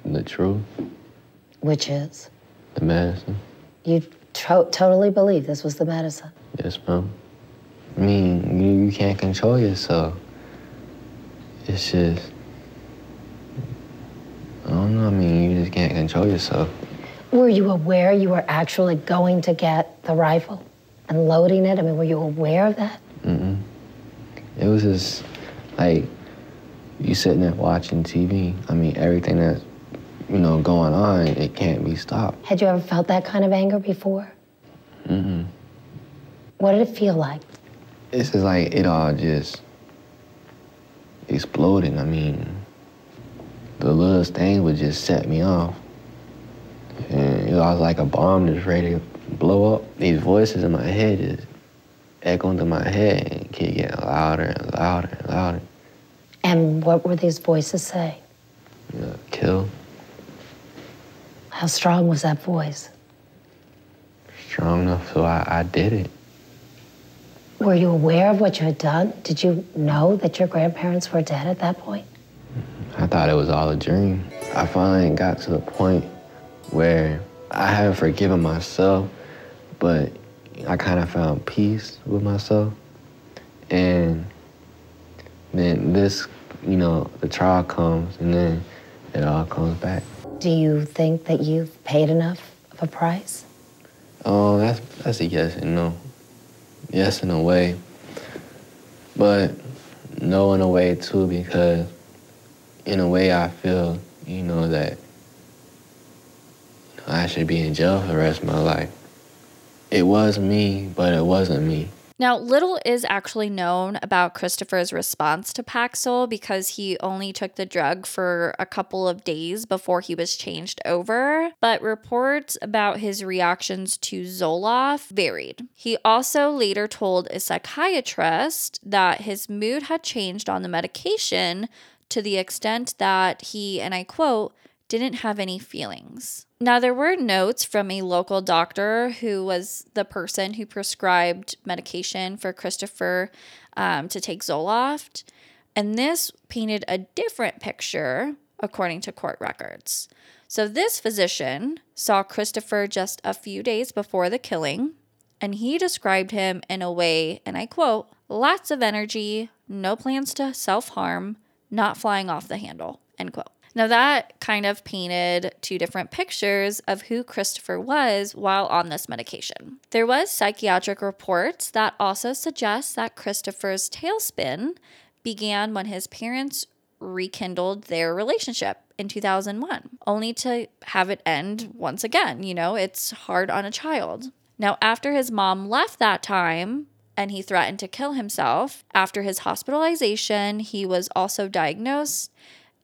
The truth, Which is, the medicine. you to- totally believe this was the medicine. Yes, ma'am. I mean, you, you can't control yourself. It's just, I don't know. I mean, you just can't control yourself. Were you aware you were actually going to get the rifle and loading it? I mean, were you aware of that? Mm-mm. It was just like you sitting there watching TV. I mean, everything that's you know going on, it can't be stopped. Had you ever felt that kind of anger before? Mm-mm. What did it feel like? It's just like it all just exploded. I mean, the little thing would just set me off. And it was like a bomb just ready to blow up. These voices in my head just echoing through my head and keep getting louder and louder and louder. And what were these voices say? You know, kill, How strong was that voice? strong enough so I, I did it. Were you aware of what you had done? Did you know that your grandparents were dead at that point? I thought it was all a dream. I finally got to the point where I haven't forgiven myself, but I kind of found peace with myself. And then this, you know, the trial comes and then it all comes back. Do you think that you've paid enough of a price? Oh, that's that's a yes and no. Yes in a way, but no in a way too because in a way I feel you know that I should be in jail for the rest of my life. It was me, but it wasn't me. Now, little is actually known about Christopher's response to Paxil because he only took the drug for a couple of days before he was changed over, but reports about his reactions to Zoloft varied. He also later told a psychiatrist that his mood had changed on the medication to the extent that he, and I quote, didn't have any feelings. Now, there were notes from a local doctor who was the person who prescribed medication for Christopher um, to take Zoloft, and this painted a different picture according to court records. So, this physician saw Christopher just a few days before the killing, and he described him in a way, and I quote, lots of energy, no plans to self harm, not flying off the handle, end quote. Now, that kind of painted two different pictures of who Christopher was while on this medication. There was psychiatric reports that also suggest that Christopher's tailspin began when his parents rekindled their relationship in 2001, only to have it end once again. You know, it's hard on a child. Now, after his mom left that time, and he threatened to kill himself. After his hospitalization, he was also diagnosed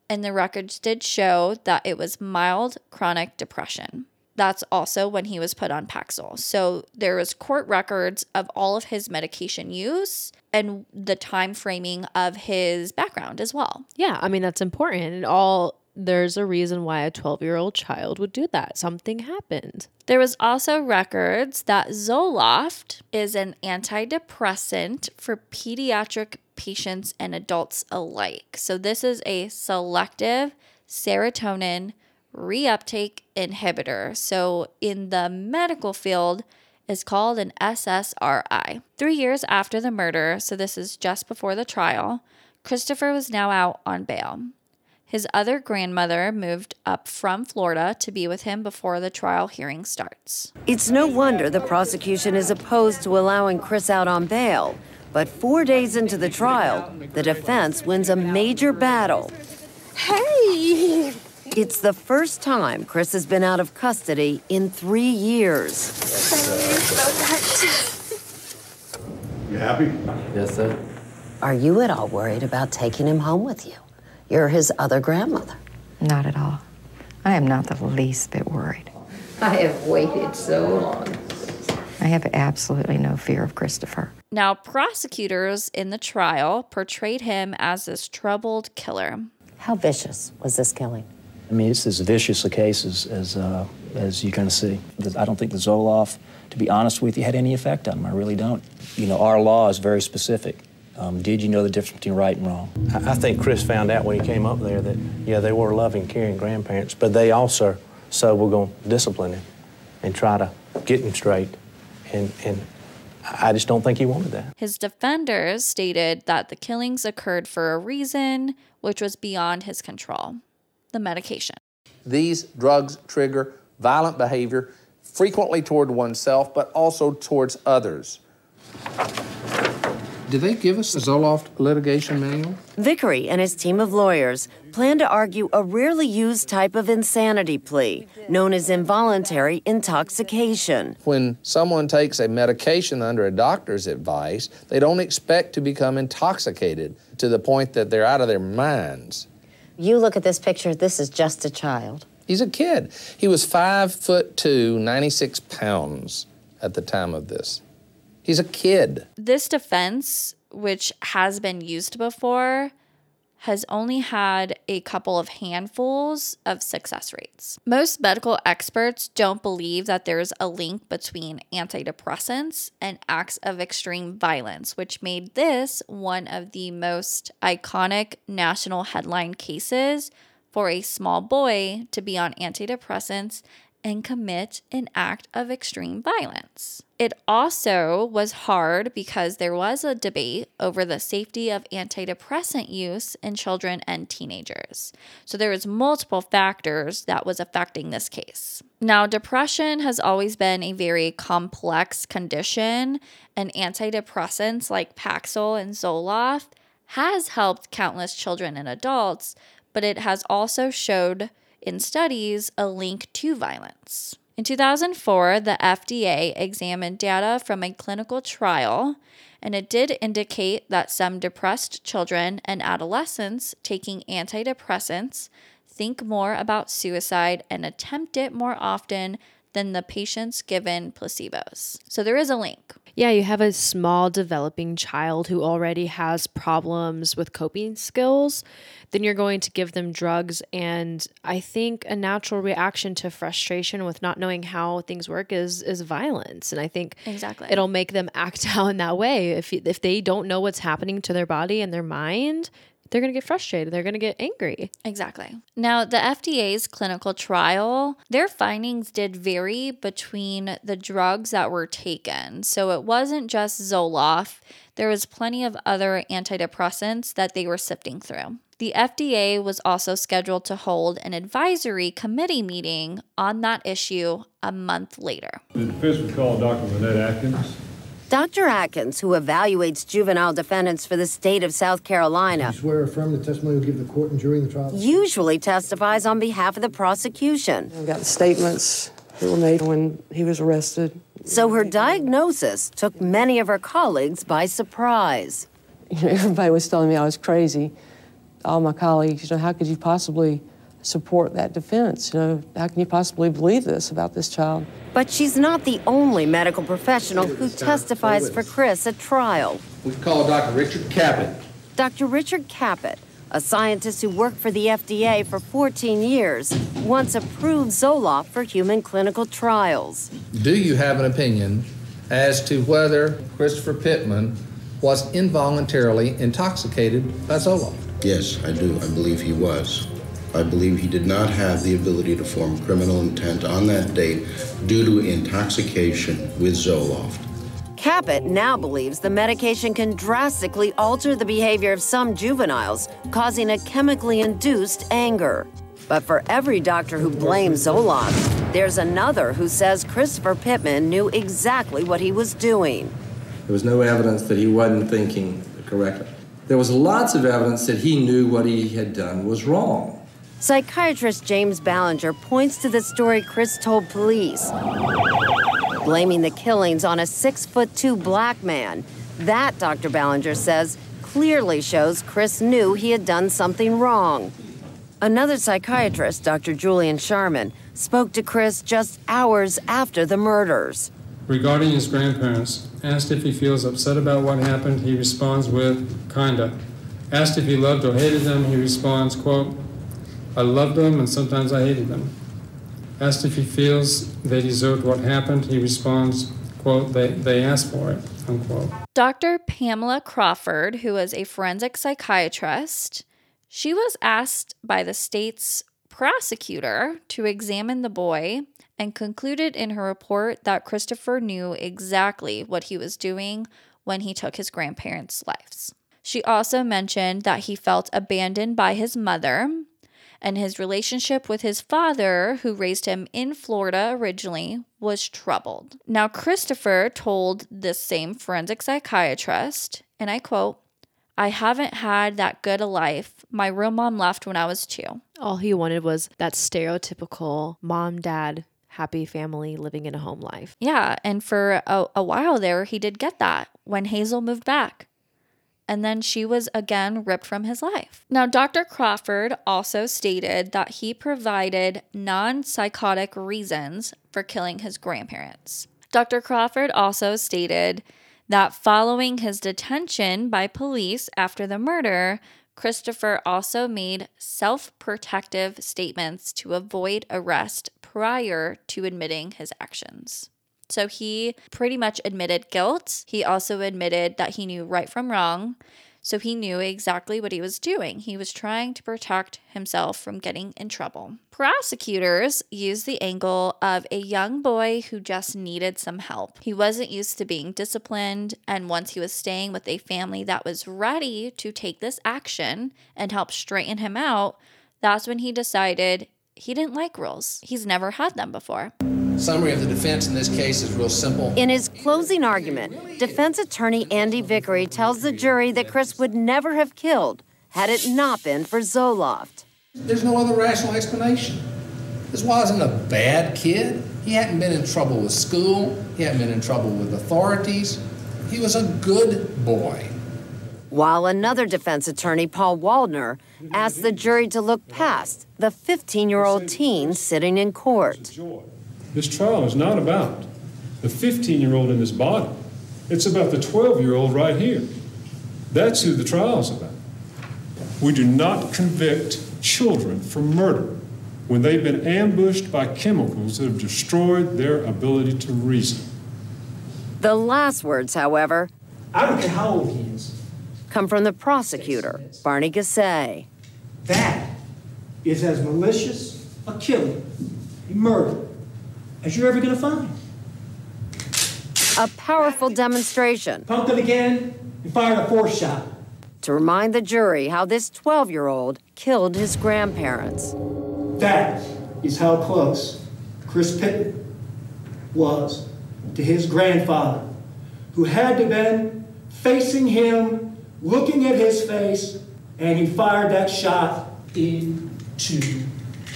and the records did show that it was mild chronic depression. That's also when he was put on Paxil. So there was court records of all of his medication use and the time framing of his background as well. Yeah, I mean that's important. It all there's a reason why a 12-year-old child would do that. Something happened. There was also records that Zoloft is an antidepressant for pediatric patients and adults alike. So this is a selective serotonin reuptake inhibitor. So in the medical field, is called an SSRI. Three years after the murder, so this is just before the trial, Christopher was now out on bail. His other grandmother moved up from Florida to be with him before the trial hearing starts. It's no wonder the prosecution is opposed to allowing Chris out on bail. But four days into the trial, the defense wins a major battle. Hey! It's the first time Chris has been out of custody in three years. You happy? Yes, sir. Are you at all worried about taking him home with you? You're his other grandmother. Not at all. I am not the least bit worried. I have waited so long. I have absolutely no fear of Christopher. Now, prosecutors in the trial portrayed him as this troubled killer. How vicious was this killing? I mean, it's as vicious a case as, as, uh, as you're going to see. I don't think the Zoloft, to be honest with you, had any effect on him. I really don't. You know, our law is very specific. Um, did you know the difference between right and wrong? I I think Chris found out when he came up there that, yeah, they were loving, caring grandparents, but they also so we're going to discipline him and try to get him straight. And, and I just don't think he wanted that. His defenders stated that the killings occurred for a reason which was beyond his control the medication. These drugs trigger violent behavior, frequently toward oneself, but also towards others. Did they give us the Zoloft litigation manual? Vickery and his team of lawyers plan to argue a rarely used type of insanity plea known as involuntary intoxication. When someone takes a medication under a doctor's advice, they don't expect to become intoxicated to the point that they're out of their minds. You look at this picture, this is just a child. He's a kid. He was five foot two, 96 pounds at the time of this. He's a kid. This defense, which has been used before, has only had a couple of handfuls of success rates. Most medical experts don't believe that there's a link between antidepressants and acts of extreme violence, which made this one of the most iconic national headline cases for a small boy to be on antidepressants and commit an act of extreme violence. It also was hard because there was a debate over the safety of antidepressant use in children and teenagers. So there was multiple factors that was affecting this case. Now, depression has always been a very complex condition, and antidepressants like Paxil and Zoloft has helped countless children and adults, but it has also showed in studies a link to violence. In 2004, the FDA examined data from a clinical trial, and it did indicate that some depressed children and adolescents taking antidepressants think more about suicide and attempt it more often than the patients given placebos. So there is a link. Yeah, you have a small developing child who already has problems with coping skills, then you're going to give them drugs. And I think a natural reaction to frustration with not knowing how things work is is violence. And I think Exactly. it'll make them [LAUGHS] act out in that way. If if they don't know what's happening to their body and their mind, they're going to get frustrated. They're going to get angry. Exactly. Now, the FDA's clinical trial, their findings did vary between the drugs that were taken. So it wasn't just Zoloft, there was plenty of other antidepressants that they were sifting through. The FDA was also scheduled to hold an advisory committee meeting on that issue a month later. The defense would call Dr. Lynette Atkins. Dr. Atkins, who evaluates juvenile defendants for the state of South Carolina, Swear affirm the testimony you'll give the court and jury in the trial? usually testifies on behalf of the prosecution. I've got the statements that were made when he was arrested. So her diagnosis took many of her colleagues by surprise. You know, everybody was telling me I was crazy. All my colleagues, you know, how could you possibly support that defense? You know, how can you possibly believe this about this child? But she's not the only medical professional who testifies for Chris at trial. We've called Dr. Richard Kapit. Dr. Richard Kapit, a scientist who worked for the FDA for 14 years, once approved Zoloft for human clinical trials. Do you have an opinion as to whether Christopher Pittman was involuntarily intoxicated by Zoloft? Yes, I do. I believe he was. I believe he did not have the ability to form criminal intent on that date due to intoxication with Zoloft. Kapit now believes the medication can drastically alter the behavior of some juveniles, causing a chemically induced anger. But for every doctor who blames Zoloft, there's another who says Christopher Pittman knew exactly what he was doing. There was no evidence that he wasn't thinking correctly. There was lots of evidence that he knew what he had done was wrong. Psychiatrist James Ballenger points to the story Chris told police, blaming the killings on a six foot two black man. That, Dr. Ballenger says, clearly shows Chris knew he had done something wrong. Another psychiatrist, Dr. Julian Sharman, spoke to Chris just hours after the murders. Regarding his grandparents, asked if he feels upset about what happened, he responds with, kinda. Asked if he loved or hated them, he responds, quote, I loved them and sometimes I hated them. Asked if he feels they deserved what happened, he responds, quote, they, they asked for it, unquote. Dr. Pamela Crawford, who was a forensic psychiatrist, she was asked by the state's prosecutor to examine the boy and concluded in her report that Christopher knew exactly what he was doing when he took his grandparents' lives. She also mentioned that he felt abandoned by his mother and his relationship with his father, who raised him in Florida originally, was troubled. Now, Christopher told this same forensic psychiatrist, and I quote, I haven't had that good a life. My real mom left when I was two. All he wanted was that stereotypical mom, dad, happy family living in a home life. Yeah, and for a, a while there, he did get that when Hazel moved back and then she was again ripped from his life. Now, Dr. Crawford also stated that he provided non psychotic reasons for killing his grandparents. Dr. Crawford also stated that following his detention by police after the murder, Christopher also made self protective statements to avoid arrest prior to admitting his actions. So he pretty much admitted guilt. He also admitted that he knew right from wrong. So he knew exactly what he was doing. He was trying to protect himself from getting in trouble. Prosecutors used the angle of a young boy who just needed some help. He wasn't used to being disciplined, and once he was staying with a family that was ready to take this action and help straighten him out, that's when he decided he didn't like rules. He's never had them before. Summary of the defense in this case is real simple. In his closing argument, defense attorney Andy Vickery tells the jury that Chris would never have killed had it not been for Zoloft. There's no other rational explanation. This wasn't a bad kid. He hadn't been in trouble with school, he hadn't been in trouble with authorities. He was a good boy. While another defense attorney, Paul Waldner, asked the jury to look past the 15 year old teen sitting in court. This trial is not about the 15 year old in this body, it's about the 12 year old right here. That's who the trial is about. We do not convict children for murder when they've been ambushed by chemicals that have destroyed their ability to reason. The last words, however, I don't care how old he is. come from the prosecutor, Barney Gassay. That is as malicious a killing, a murder, as you're ever going to find. A powerful demonstration. Pumped it again and fired a fourth shot. To remind the jury how this 12 year old killed his grandparents. That is how close Chris Pittman was to his grandfather, who had to been facing him, looking at his face, and he fired that shot into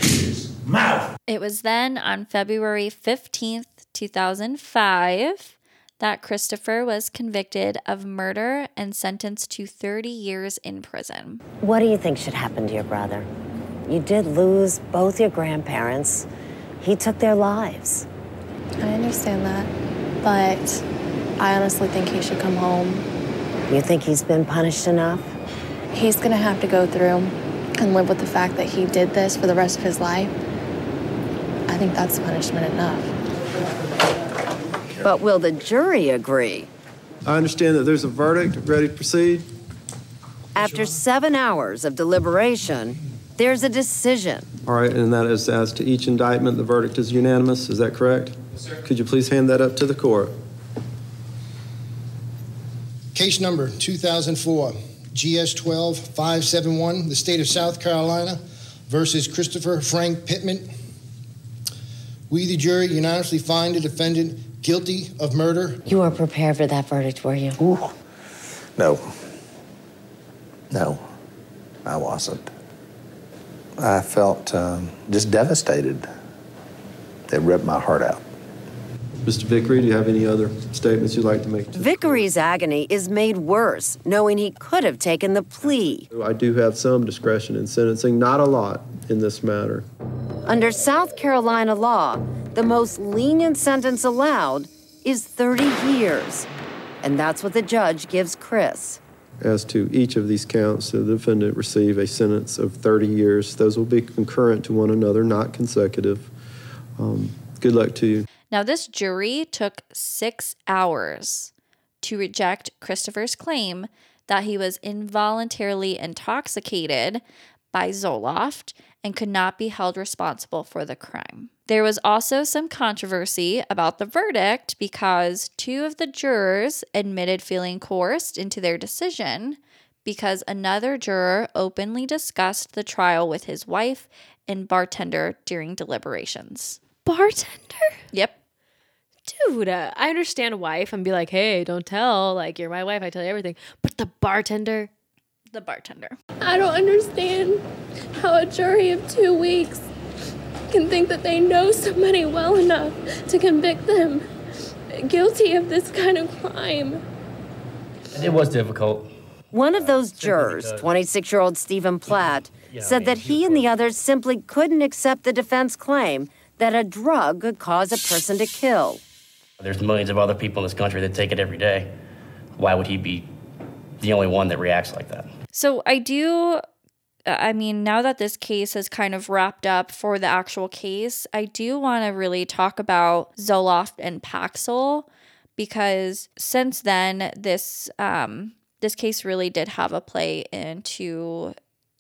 his mouth. It was then on February 15th, 2005, that Christopher was convicted of murder and sentenced to 30 years in prison. What do you think should happen to your brother? You did lose both your grandparents. He took their lives. I understand that, but I honestly think he should come home. You think he's been punished enough? He's gonna have to go through and live with the fact that he did this for the rest of his life. I think that's punishment enough. But will the jury agree? I understand that there's a verdict. Ready to proceed? After seven hours of deliberation, there's a decision. All right, and that is as to each indictment, the verdict is unanimous, is that correct? Yes, sir. Could you please hand that up to the court? Case number 2004, GS 12 571, the state of South Carolina versus Christopher Frank Pittman. We, the jury, unanimously find the defendant guilty of murder. You were prepared for that verdict, were you? No. No, I wasn't. I felt um, just devastated. It ripped my heart out. Mr. Vickery, do you have any other statements you'd like to make? Vickery's agony is made worse knowing he could have taken the plea. I do have some discretion in sentencing, not a lot in this matter. Under South Carolina law, the most lenient sentence allowed is 30 years. And that's what the judge gives Chris. As to each of these counts, the defendant receive a sentence of 30 years. Those will be concurrent to one another, not consecutive. Um, good luck to you. Now, this jury took six hours to reject Christopher's claim that he was involuntarily intoxicated by Zoloft and could not be held responsible for the crime. There was also some controversy about the verdict because two of the jurors admitted feeling coerced into their decision because another juror openly discussed the trial with his wife and bartender during deliberations. Bartender? Yep. Dude, uh, I understand wife and be like, hey, don't tell. Like, you're my wife. I tell you everything. But the bartender? The bartender. I don't understand how a jury of two weeks can think that they know somebody well enough to convict them guilty of this kind of crime. It was difficult. One of those jurors, 26 year old Stephen Platt, said that he and the others simply couldn't accept the defense claim that a drug could cause a person to kill. There's millions of other people in this country that take it every day. Why would he be the only one that reacts like that? So I do I mean, now that this case has kind of wrapped up for the actual case, I do want to really talk about Zoloft and Paxil because since then, this um, this case really did have a play into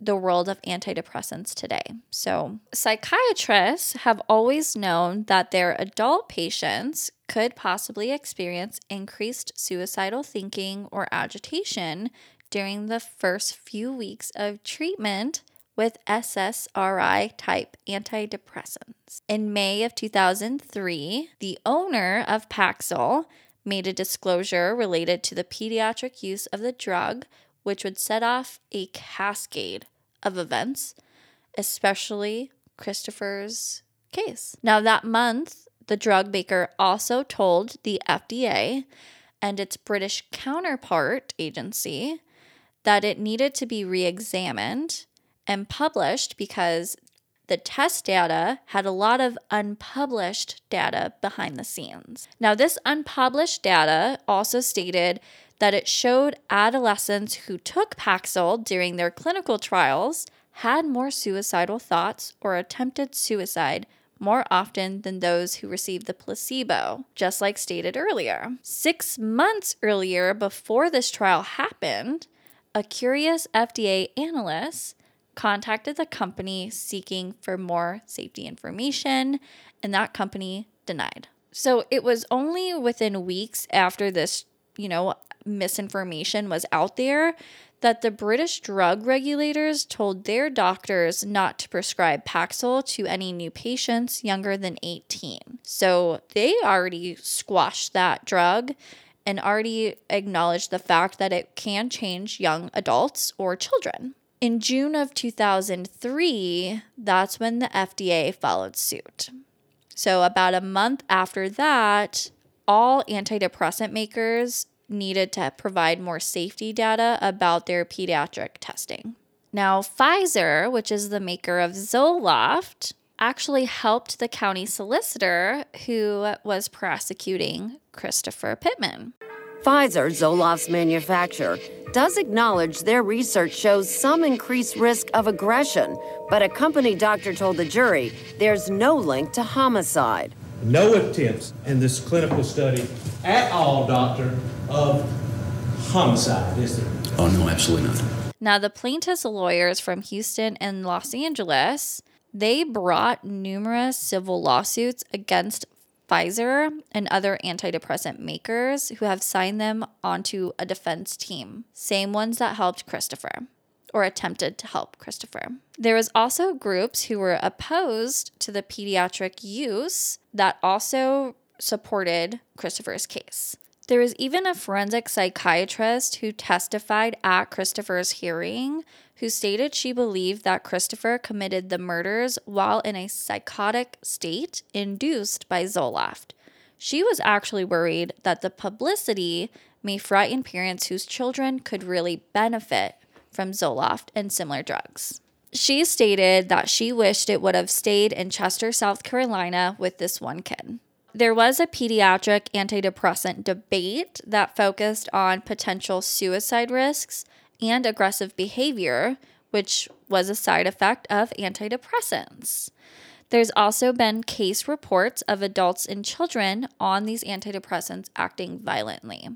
the world of antidepressants today. So, psychiatrists have always known that their adult patients could possibly experience increased suicidal thinking or agitation during the first few weeks of treatment with SSRI type antidepressants. In May of 2003, the owner of Paxil made a disclosure related to the pediatric use of the drug, which would set off a cascade of events, especially Christopher's case. Now, that month, the drug maker also told the FDA and its British counterpart agency that it needed to be re examined and published because the test data had a lot of unpublished data behind the scenes. Now, this unpublished data also stated that it showed adolescents who took Paxil during their clinical trials had more suicidal thoughts or attempted suicide more often than those who received the placebo, just like stated earlier. Six months earlier, before this trial happened, a curious FDA analyst contacted the company seeking for more safety information, and that company denied. So it was only within weeks after this, you know, misinformation was out there that the British drug regulators told their doctors not to prescribe Paxil to any new patients younger than 18. So they already squashed that drug and already acknowledged the fact that it can change young adults or children. In June of 2003, that's when the FDA followed suit. So, about a month after that, all antidepressant makers needed to provide more safety data about their pediatric testing. Now, Pfizer, which is the maker of Zoloft, actually helped the county solicitor who was prosecuting Christopher Pittman. Pfizer, Zoloft's manufacturer, does acknowledge their research shows some increased risk of aggression, but a company doctor told the jury there's no link to homicide. No attempts in this clinical study at all, doctor, of homicide, is there? Oh, no, absolutely not. Now, the plaintiff's lawyers from Houston and Los Angeles, they brought numerous civil lawsuits against Pfizer and other antidepressant makers who have signed them onto a defense team, same ones that helped Christopher or attempted to help Christopher. There was also groups who were opposed to the pediatric use that also supported Christopher's case. There was even a forensic psychiatrist who testified at Christopher's hearing who stated she believed that Christopher committed the murders while in a psychotic state induced by Zoloft. She was actually worried that the publicity may frighten parents whose children could really benefit from Zoloft and similar drugs. She stated that she wished it would have stayed in Chester, South Carolina with this one kid. There was a pediatric antidepressant debate that focused on potential suicide risks and aggressive behavior, which was a side effect of antidepressants. There's also been case reports of adults and children on these antidepressants acting violently.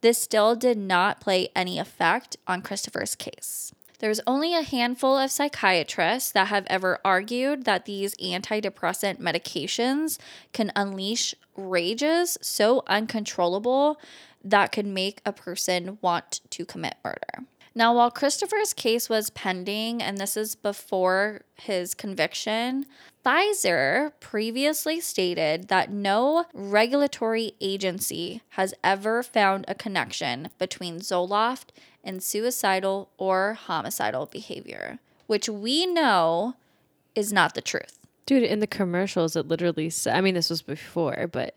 This still did not play any effect on Christopher's case. There's only a handful of psychiatrists that have ever argued that these antidepressant medications can unleash rages so uncontrollable that could make a person want to commit murder. Now, while Christopher's case was pending, and this is before his conviction, Pfizer previously stated that no regulatory agency has ever found a connection between Zoloft and suicidal or homicidal behavior, which we know is not the truth. Dude, in the commercials, it literally said, I mean, this was before, but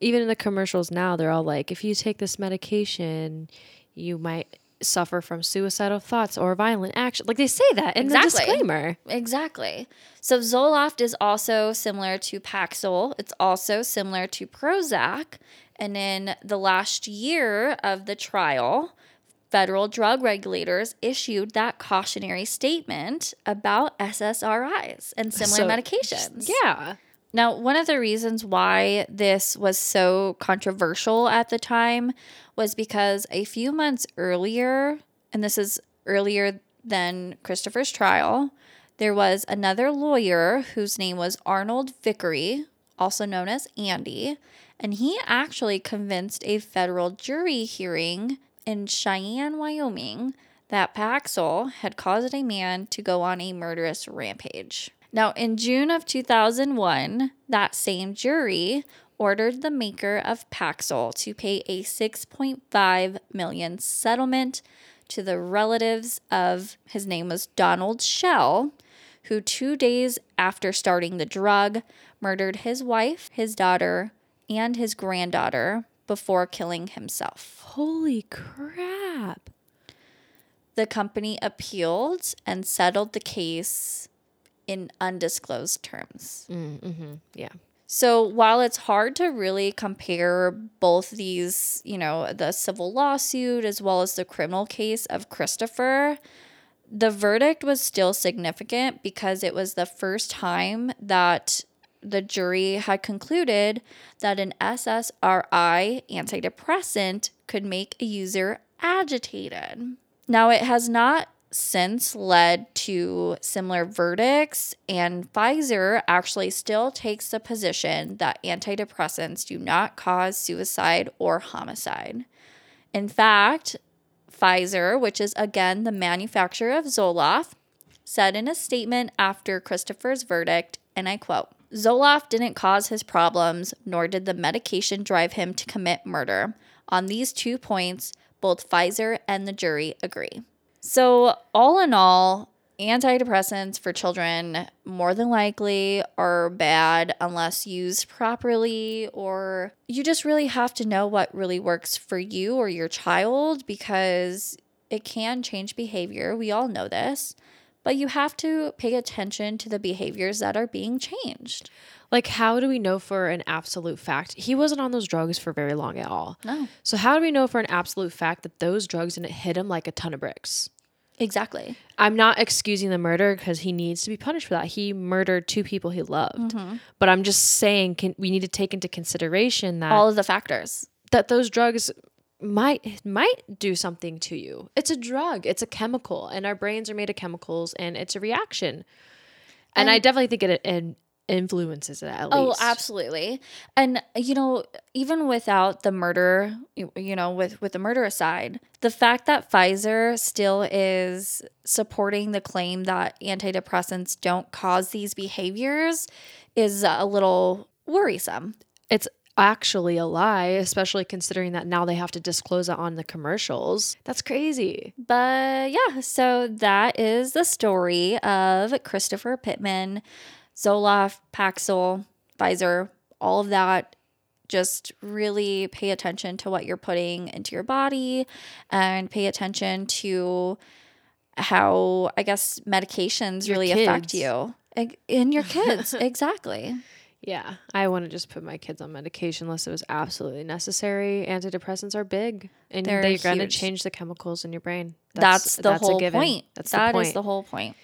even in the commercials now, they're all like, if you take this medication, you might suffer from suicidal thoughts or violent action. Like they say that in the disclaimer. Exactly. So Zoloft is also similar to Paxil. It's also similar to Prozac. And in the last year of the trial, federal drug regulators issued that cautionary statement about SSRIs and similar So- medications. Yeah. Now, one of the reasons why this was so controversial at the time was because a few months earlier, and this is earlier than Christopher's trial, there was another lawyer whose name was Arnold Vickery, also known as Andy, and he actually convinced a federal jury hearing in Cheyenne, Wyoming, that Paxil had caused a man to go on a murderous rampage. Now, in June of 2001, that same jury ordered the maker of Paxil to pay a 6.5 million settlement to the relatives of his name was Donald Schell, who 2 days after starting the drug murdered his wife, his daughter, and his granddaughter before killing himself. Holy crap. The company appealed and settled the case in undisclosed terms. Mm-hmm. Yeah. So while it's hard to really compare both these, you know, the civil lawsuit as well as the criminal case of Christopher, the verdict was still significant because it was the first time that the jury had concluded that an SSRI antidepressant could make a user agitated. Now, it has not since led to similar verdicts, and Pfizer actually still takes the position that antidepressants do not cause suicide or homicide. In fact, Pfizer, which is again the manufacturer of Zoloft, said in a statement after Christopher's verdict, and I quote, Zoloft didn't cause his problems, nor did the medication drive him to commit murder. On these two points, both Pfizer and the jury agree. So, all in all, antidepressants for children more than likely are bad unless used properly, or you just really have to know what really works for you or your child because it can change behavior. We all know this, but you have to pay attention to the behaviors that are being changed. Like, how do we know for an absolute fact? He wasn't on those drugs for very long at all. No. So, how do we know for an absolute fact that those drugs didn't hit him like a ton of bricks? Exactly. I'm not excusing the murder because he needs to be punished for that. He murdered two people he loved. Mhm. But I'm just saying, can, we need to take into consideration that All of the factors. that those drugs might might do something to you. It's a drug. It's a chemical, and our brains are made of chemicals, and it's a reaction. And, I definitely think it, it influences it at oh, least. Oh, absolutely. And you know, even without the murder, you, you know, with with the murder aside, the fact that Pfizer still is supporting the claim that antidepressants don't cause these behaviors is a little worrisome. It's actually a lie, especially considering that now they have to disclose it on the commercials. That's crazy. But yeah, so that is the story of Christopher Pittman, Zoloft, Paxil, Pfizer, all of that. Just really pay attention to what you're putting into your body and pay attention to how, I guess, medications Your really affect you and your [LAUGHS] kids. exactly. Yeah, I want to just put my kids on medication unless it was absolutely necessary. Antidepressants are big, and They're they're, going to change the chemicals in your brain. That's, the a whole given. point. That's That the is the whole point.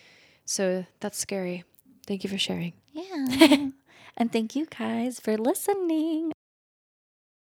So that's scary. Thank you for sharing. Yeah. [LAUGHS] and thank you guys for listening.